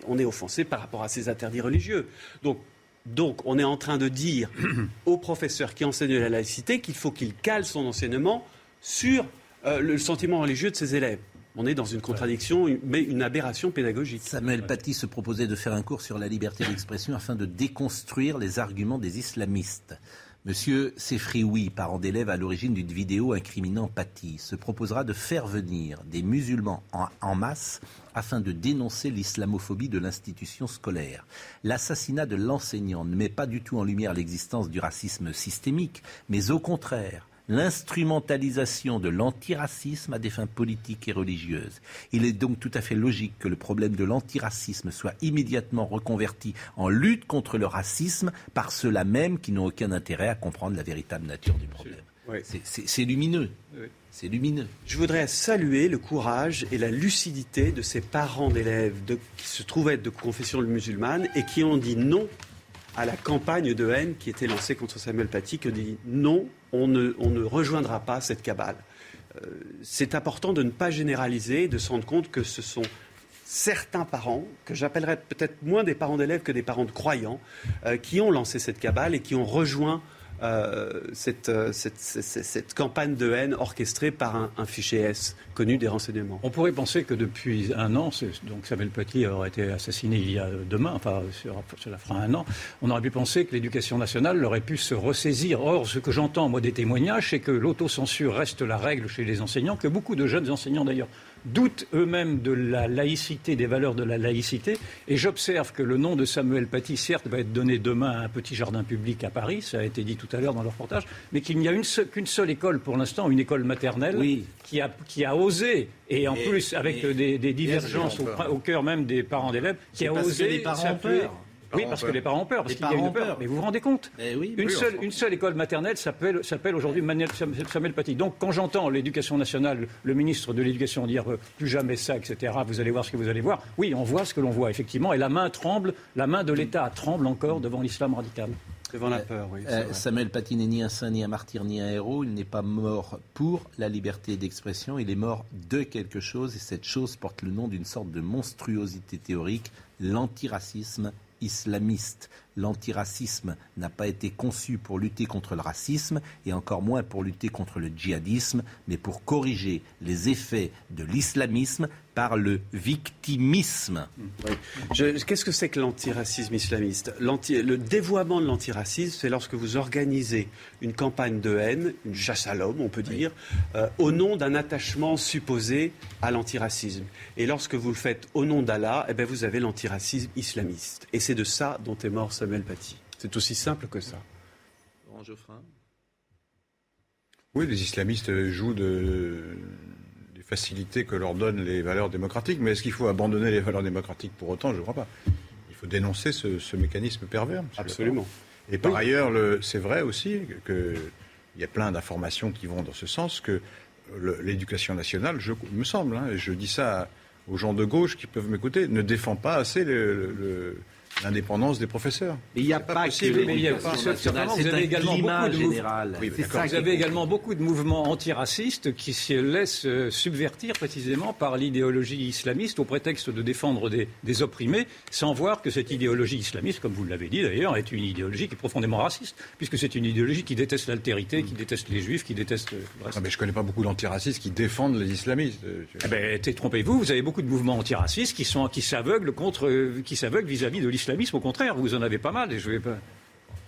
On est offensé par rapport à ces interdits religieux. Donc, donc, on est en train de dire au professeur qui enseigne la laïcité qu'il faut qu'il cale son enseignement sur euh, le sentiment religieux de ses élèves on est dans une contradiction, mais une aberration pédagogique. Samuel Paty se proposait de faire un cours sur la liberté d'expression afin de déconstruire les arguments des islamistes. Monsieur Sefrioui, parent d'élève à l'origine d'une vidéo incriminant Paty, se proposera de faire venir des musulmans en, masse afin de dénoncer l'islamophobie de l'institution scolaire. L'assassinat de l'enseignant ne met pas du tout en lumière l'existence du racisme systémique, mais au contraire, l'instrumentalisation de l'antiracisme à des fins politiques et religieuses. Il est donc tout à fait logique que le problème de l'antiracisme soit immédiatement reconverti en lutte contre le racisme par ceux-là même qui n'ont aucun intérêt à comprendre la véritable nature du problème. C'est lumineux. C'est lumineux. Je voudrais saluer le courage et la lucidité de ces parents d'élèves qui se trouvaient être de confession musulmane et qui ont dit non à la campagne de haine qui était lancée contre Samuel Paty, qui dit non, on ne, on ne rejoindra pas cette cabale. Euh, c'est important de ne pas généraliser, de se rendre compte que ce sont certains parents, que j'appellerais peut-être moins des parents d'élèves que des parents de croyants, euh, qui ont lancé cette cabale et qui ont rejoint euh, euh, cette, campagne de haine orchestrée par un, fichier S connu des renseignements. On pourrait penser que depuis un an, donc Samuel Paty aurait été assassiné il y a demain, enfin cela fera un an, on aurait pu penser que l'éducation nationale aurait pu se ressaisir. Or, ce que j'entends moi des témoignages, c'est que l'autocensure reste la règle chez les enseignants, que beaucoup de jeunes enseignants d'ailleurs doutent eux-mêmes de la laïcité, des valeurs de la laïcité. Et j'observe que le nom de Samuel Paty, certes, va être donné demain à un petit jardin public à Paris, ça a été dit tout à l'heure dans le reportage, mais qu'il n'y a qu'une seule école pour l'instant, une école maternelle, qui, a, qui, a, osé, et en plus avec des, divergences au, cœur même des parents d'élèves, qui a osé les parents peur. Oui, parce que les parents ont peur. Parce qu'il y a une peur. Mais vous vous rendez compte eh une, seule, une, seule, école maternelle s'appelle aujourd'hui Samuel Paty. Donc quand j'entends l'éducation nationale, le ministre de l'Éducation dire euh, plus jamais ça, etc., vous allez voir ce que vous allez voir, oui, on voit ce que l'on voit, effectivement. Et la main tremble, la main de l'État tremble encore devant l'islam radical. Devant la peur, oui. Euh, Samuel Paty n'est ni un saint, ni un martyr, ni un héros. Il n'est pas mort pour la liberté d'expression. Il est mort de quelque chose. Et cette chose porte le nom d'une sorte de monstruosité théorique, l'antiracisme islamiste. L'antiracisme n'a pas été conçu pour lutter contre le racisme et encore moins pour lutter contre le djihadisme, mais pour corriger les effets de l'islamisme par le victimisme. Qu'est-ce que c'est que l'antiracisme islamiste? Le dévoiement de l'antiracisme, c'est lorsque vous organisez une campagne de haine, une chasse à l'homme, on peut dire, euh, au nom d'un attachement supposé à l'antiracisme. Et lorsque vous le faites au nom d'Allah, eh bien, vous avez l'antiracisme islamiste. Et c'est de ça dont est mort Samuel Paty. C'est aussi simple que ça. Oui, les islamistes jouent de, facilité que leur donnent les valeurs démocratiques. Mais est-ce qu'il faut abandonner les valeurs démocratiques pour autant? Je ne crois pas. Il faut dénoncer ce, mécanisme pervers. Absolument. Et par ailleurs, c'est vrai aussi qu'il y a plein d'informations qui vont dans ce sens que l'éducation nationale, je, me semble, hein, et je dis ça aux gens de gauche qui peuvent m'écouter, ne défend pas assez le l'indépendance des professeurs. Mais il n'y a pas, pas que l'éducation nationale, c'est un également climat général. Oui, vous avez également beaucoup de mouvements antiracistes qui se laissent euh, subvertir précisément par l'idéologie islamiste au prétexte de défendre des, des, opprimés, sans voir que cette idéologie islamiste, comme vous l'avez dit d'ailleurs, est une idéologie qui est profondément raciste, puisque c'est une idéologie qui déteste l'altérité, qui déteste les juifs, qui déteste le reste. Ah, mais je ne connais pas beaucoup d'antiracistes qui défendent les islamistes. Eh ben, trompez-vous, vous avez beaucoup de mouvements antiracistes qui, sont, qui s'aveuglent contre, euh, qui s'aveuglent vis-à-vis de l'islam au contraire, vous en avez pas mal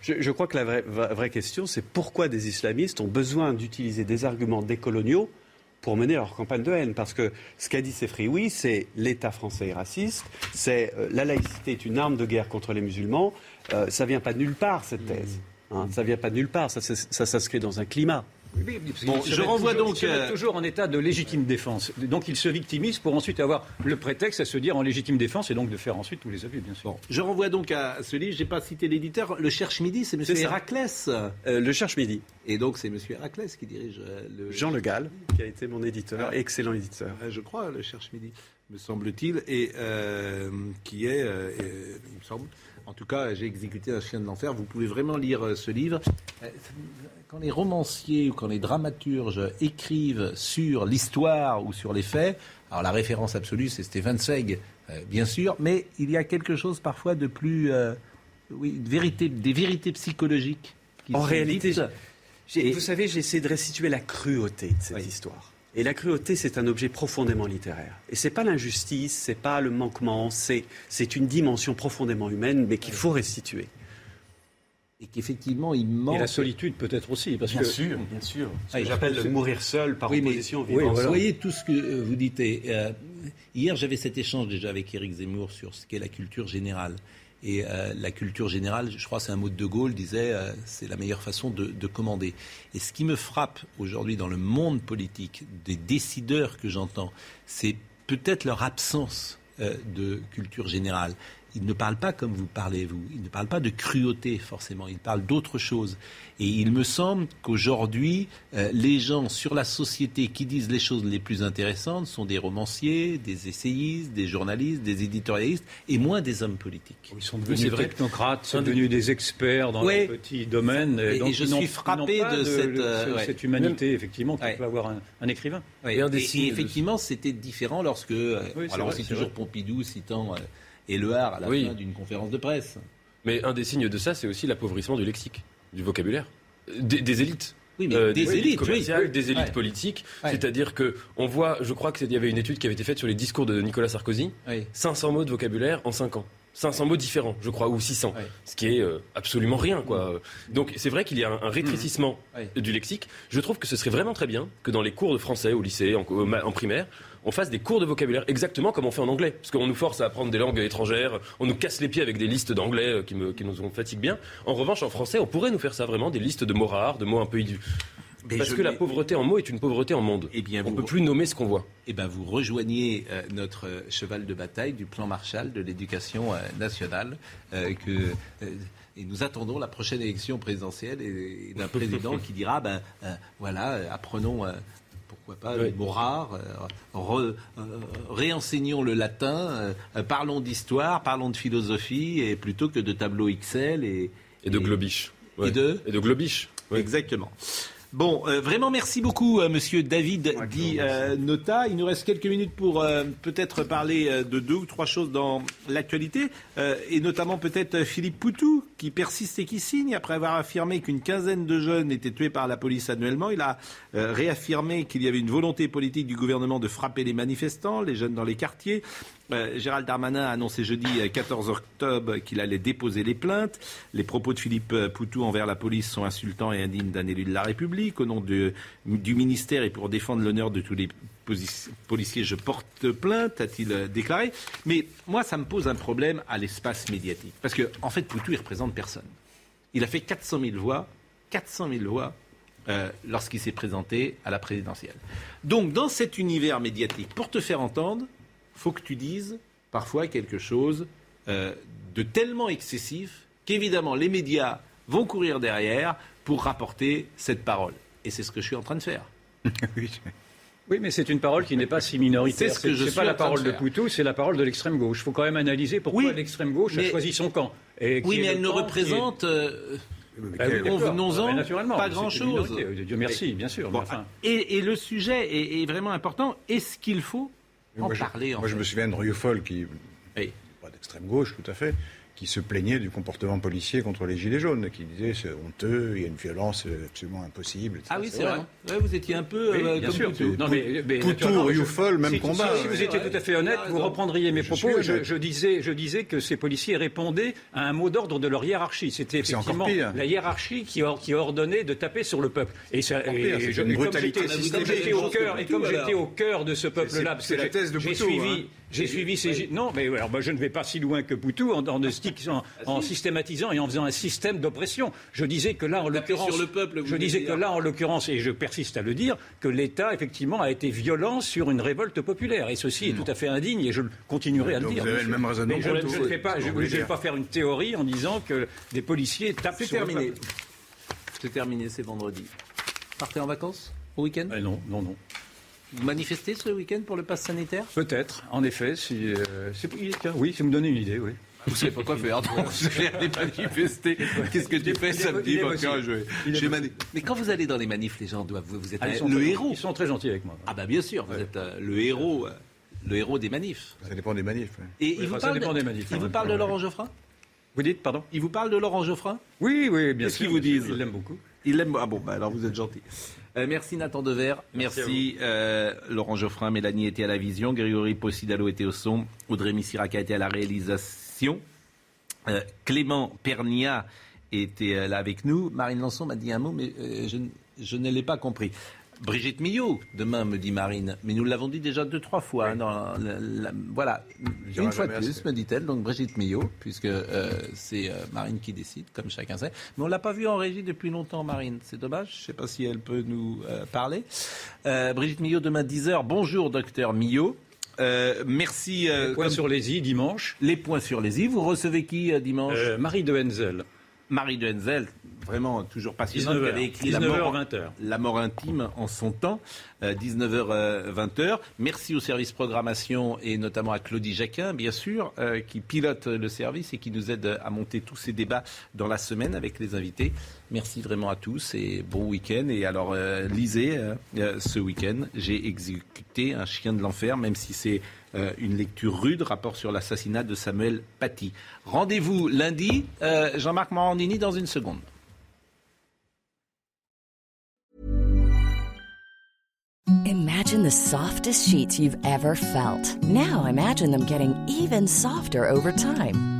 je crois que la vraie, question, c'est pourquoi des islamistes ont besoin d'utiliser des arguments décoloniaux pour mener leur campagne de haine? Parce que ce qu'a dit Sefri, oui, c'est l'État français est raciste, c'est euh, la laïcité est une arme de guerre contre les musulmans. Euh, ça vient pas de nulle part, cette thèse. Hein, ça vient pas de nulle part, ça s'inscrit dans un climat je renvoie donc euh, toujours en état de légitime défense. Donc il se victimise pour ensuite avoir le prétexte à se dire en légitime défense et donc de faire ensuite tous les abus, bien sûr. je renvoie donc à ce livre. J'ai pas cité l'éditeur. Le Cherche Midi, c'est M. Héraclès. Euh, le Cherche Midi. Et donc c'est M. Héraclès qui dirige euh, le. Jean Le Gall, qui a été mon éditeur, ah. excellent éditeur. je crois le Cherche Midi, me semble-t-il, et qui est, il me semble. En tout cas, j'ai exécuté un chien de l'enfer. Vous pouvez vraiment lire ce livre quand les romanciers ou quand les dramaturges écrivent sur l'histoire ou sur les faits, alors la référence absolue c'est Stéphane Zweig, euh, bien sûr, mais il y a quelque chose parfois de plus, euh, oui, vérité, des vérités psychologiques. Qui en réalité, vous savez, j'essaie de restituer la cruauté de cette histoire. Et la cruauté, c'est un objet profondément littéraire. Et c'est pas l'injustice, c'est pas le manquement, c'est une dimension profondément humaine, mais qu'il faut restituer et qu'effectivement il manque. Et la solitude peut-être aussi, parce bien que sûr, bien sûr. Ce que j'appelle mourir seul par opposition. Mais, oui, vous voyez tout ce que euh, vous dites. Euh, hier, j'avais cet échange déjà avec Éric Zemmour sur ce qu'est la culture générale. Et euh, la culture générale, je crois, c'est un mot de De Gaulle, disait, c'est la meilleure façon de, de, commander. Et ce qui me frappe aujourd'hui dans le monde politique, des décideurs que j'entends, c'est peut-être leur absence de culture générale il ne parle pas comme vous parlez, vous. Il ne parle pas de cruauté, forcément. Il parle d'autre chose. Et il me semble qu'aujourd'hui, euh, les gens sur la société qui disent les choses les plus intéressantes sont des romanciers, des essayistes, des journalistes, des éditorialistes, et moins des hommes politiques. Ils sont devenus des technocrates, sont devenus des experts dans ouais. petits domaines. Et, et, je suis frappé de, cette, euh, cette, humanité, effectivement, que peut avoir un, écrivain. et, effectivement, c'était différent lorsque. Euh, alors, c'est toujours Pompidou citant et le Har à la fin d'une conférence de presse. Mais un des signes de ça, c'est aussi l'appauvrissement du lexique, du vocabulaire, des, élites. Oui, mais euh, des, élites commerciales, des élites politiques. C'est-à-dire que on voit, je crois qu'il y avait une étude qui avait été faite sur les discours de Nicolas Sarkozy, 500 mots de vocabulaire en 5 ans. 500 mots différents, je crois, ou 600, ce qui est euh, absolument rien, quoi. Donc c'est vrai qu'il y a un, rétrécissement du lexique. Je trouve que ce serait vraiment très bien que dans les cours de français au lycée, en primaire, on fasse des cours de vocabulaire exactement comme on fait en anglais. Parce qu'on nous force à apprendre des langues étrangères, on nous casse les pieds avec des listes d'anglais euh, qui, qui nous fatiguent bien. En revanche, en français, on pourrait nous faire ça vraiment, des listes de mots rares, de mots un peu Parce que la pauvreté en mots est une pauvreté en monde. Eh bien, on ne peut plus nommer ce qu'on voit. Eh bien, vous rejoignez euh, notre euh, cheval de bataille du plan Marshall de l'éducation nationale. que, et nous attendons la prochaine élection présidentielle et, d'un président qui dira ben, voilà, apprenons pourquoi pas, des mots rares. Euh, euh, réenseignons le latin, euh, parlons d'histoire, parlons de philosophie, et plutôt que de tableaux Excel et, et de globish. Et de Et de globish. Exactement. Bon, vraiment merci beaucoup, Monsieur David Di Nota. Il nous reste quelques minutes pour peut-être parler de deux ou trois choses dans l'actualité, et notamment peut-être Philippe Poutou, qui persiste et qui signe. Après avoir affirmé qu'une quinzaine de jeunes étaient tués par la police annuellement, il a euh, réaffirmé qu'il y avait une volonté politique du gouvernement de frapper les manifestants, les jeunes dans les quartiers. Euh, Gérald Darmanin a annoncé jeudi 14 octobre qu'il allait déposer les plaintes. Les propos de Philippe Poutou envers la police sont insultants et indignes d'un élu de la République. Au nom du ministère et pour défendre l'honneur de tous les policiers, je porte plainte, a-t-il euh, déclaré. Mais moi, ça me pose un problème à l'espace médiatique. Parce qu'en en fait, Poutou, il représente personne. Il a fait 400 000 voix, 400 000 voix euh, lorsqu'il s'est présenté à la présidentielle. Donc, dans cet univers médiatique, pour te faire entendre, faut que tu dises parfois quelque chose euh, de tellement excessif qu'évidemment les médias vont courir derrière pour rapporter cette parole. Et c'est ce que je suis en train de faire. oui. mais c'est une parole qui n'est pas si minoritaire. C'est ce n'est pas la parole de, Poutou, c'est la parole de l'extrême gauche. Il faut quand même analyser pourquoi l'extrême gauche a choisi son camp. oui, mais elle ne représente. Euh, bah Convenons-en, pas grand-chose. Dieu merci, bien sûr. et, le sujet est, est vraiment important. Est-ce qu'il faut moi, je, je me souviens de Rieufol, qui, pas d'extrême gauche tout à fait, qui se plaignait du comportement policier contre les Gilets jaunes, qui disait c'est honteux, il y a une violence absolument impossible. Ah oui, c'est vrai. vous étiez un peu euh, bien sûr. Non, mais, mais Poutou, même combat. Si, vous étiez tout à fait honnête, vous reprendriez mes propos. Je, disais, je disais que ces policiers répondaient à un mot d'ordre de leur hiérarchie. C'était effectivement la hiérarchie qui, qui ordonnait de taper sur le peuple. Et, ça, et, je, comme j'étais au cœur, et comme j'étais au cœur de ce peuple-là, c'est la thèse de Poutou. J'ai suivi ces. Non, mais alors, bah, je ne vais pas si loin que Poutou en, en, en, en systématisant et en faisant un système d'oppression. Je disais que là, en l'occurrence. le peuple. Je disais que là, en l'occurrence, et je persiste à le dire, que l'État, effectivement, a été violent sur une révolte populaire. Et ceci est tout à fait indigne et je continuerai à le dire. Vous avez le même raisonnement. Mais je, ne vais pas, je, vais pas faire une théorie en disant que des policiers tapent sur terminé. C'est terminé, c'est vendredi. Partez en vacances au week-end? Eh Non, non, non. Vous manifestez ce week-end pour le pass sanitaire Peut-être, en effet. Si, euh, oui, si vous me donnez une idée, oui. Vous savez pas quoi faire, donc je vais aller manifester. Qu'est-ce que tu fais samedi Mais quand vous allez dans les manifs, les gens doivent. Vous êtes ah, le héros. Ils sont très gentils avec moi. Ah, bah bien sûr, vous êtes euh, le héros. Euh, le héros des manifs. Ça dépend des manifs. Et il vous parle, des manifs, il vous parle de Laurent Geoffrin Vous dites, pardon Il vous parle de Laurent Geoffrin Oui, oui, bien sûr. Qu'est-ce qu'ils vous disent Il l'aime beaucoup. Il l'aime. Ah bon, bah alors vous êtes gentil. Euh, merci Nathan Dever, merci, euh, Laurent Geoffrin, Mélanie était à la vision, Grégory Possidalo était au son, Audrey Missiraka était à la réalisation, euh, Clément Pernia était là avec nous, Marine Lançon m'a dit un mot mais je, je ne l'ai pas compris. Brigitte Millot, demain, me dit Marine. Mais nous l'avons dit déjà deux, trois fois. Hein, voilà, une fois de plus, me dit-elle. Donc Brigitte Millot, puisque euh, c'est euh, Marine qui décide, comme chacun sait. Mais on ne l'a pas vue en régie depuis longtemps, Marine. C'est dommage. Je ne sais pas si elle peut nous euh, parler. Brigitte Millot, demain 10h. Bonjour, docteur Millot. merci. les points sur les i dimanche. Les points sur les i. Vous recevez qui dimanche? Marie de Henzel. Marie de Henzel, vraiment toujours passionnante, qui avait écrit la mort, 20 la mort, intime en son temps, 19h, euh, 20h. Euh, Merci au service programmation et notamment à Claudie Jacquin, bien sûr, euh, qui pilote le service et qui nous aide à monter tous ces débats dans la semaine avec les invités. Merci vraiment à tous et bon week-end. Et alors, lisez ce week-end, j'ai exécuté un chien de l'enfer, même si c'est une lecture rude, rapport sur l'assassinat de Samuel Paty. Rendez-vous lundi, Jean-Marc Morandini dans une seconde. Imagine the softest sheets you've ever felt. Now imagine them getting even softer over time.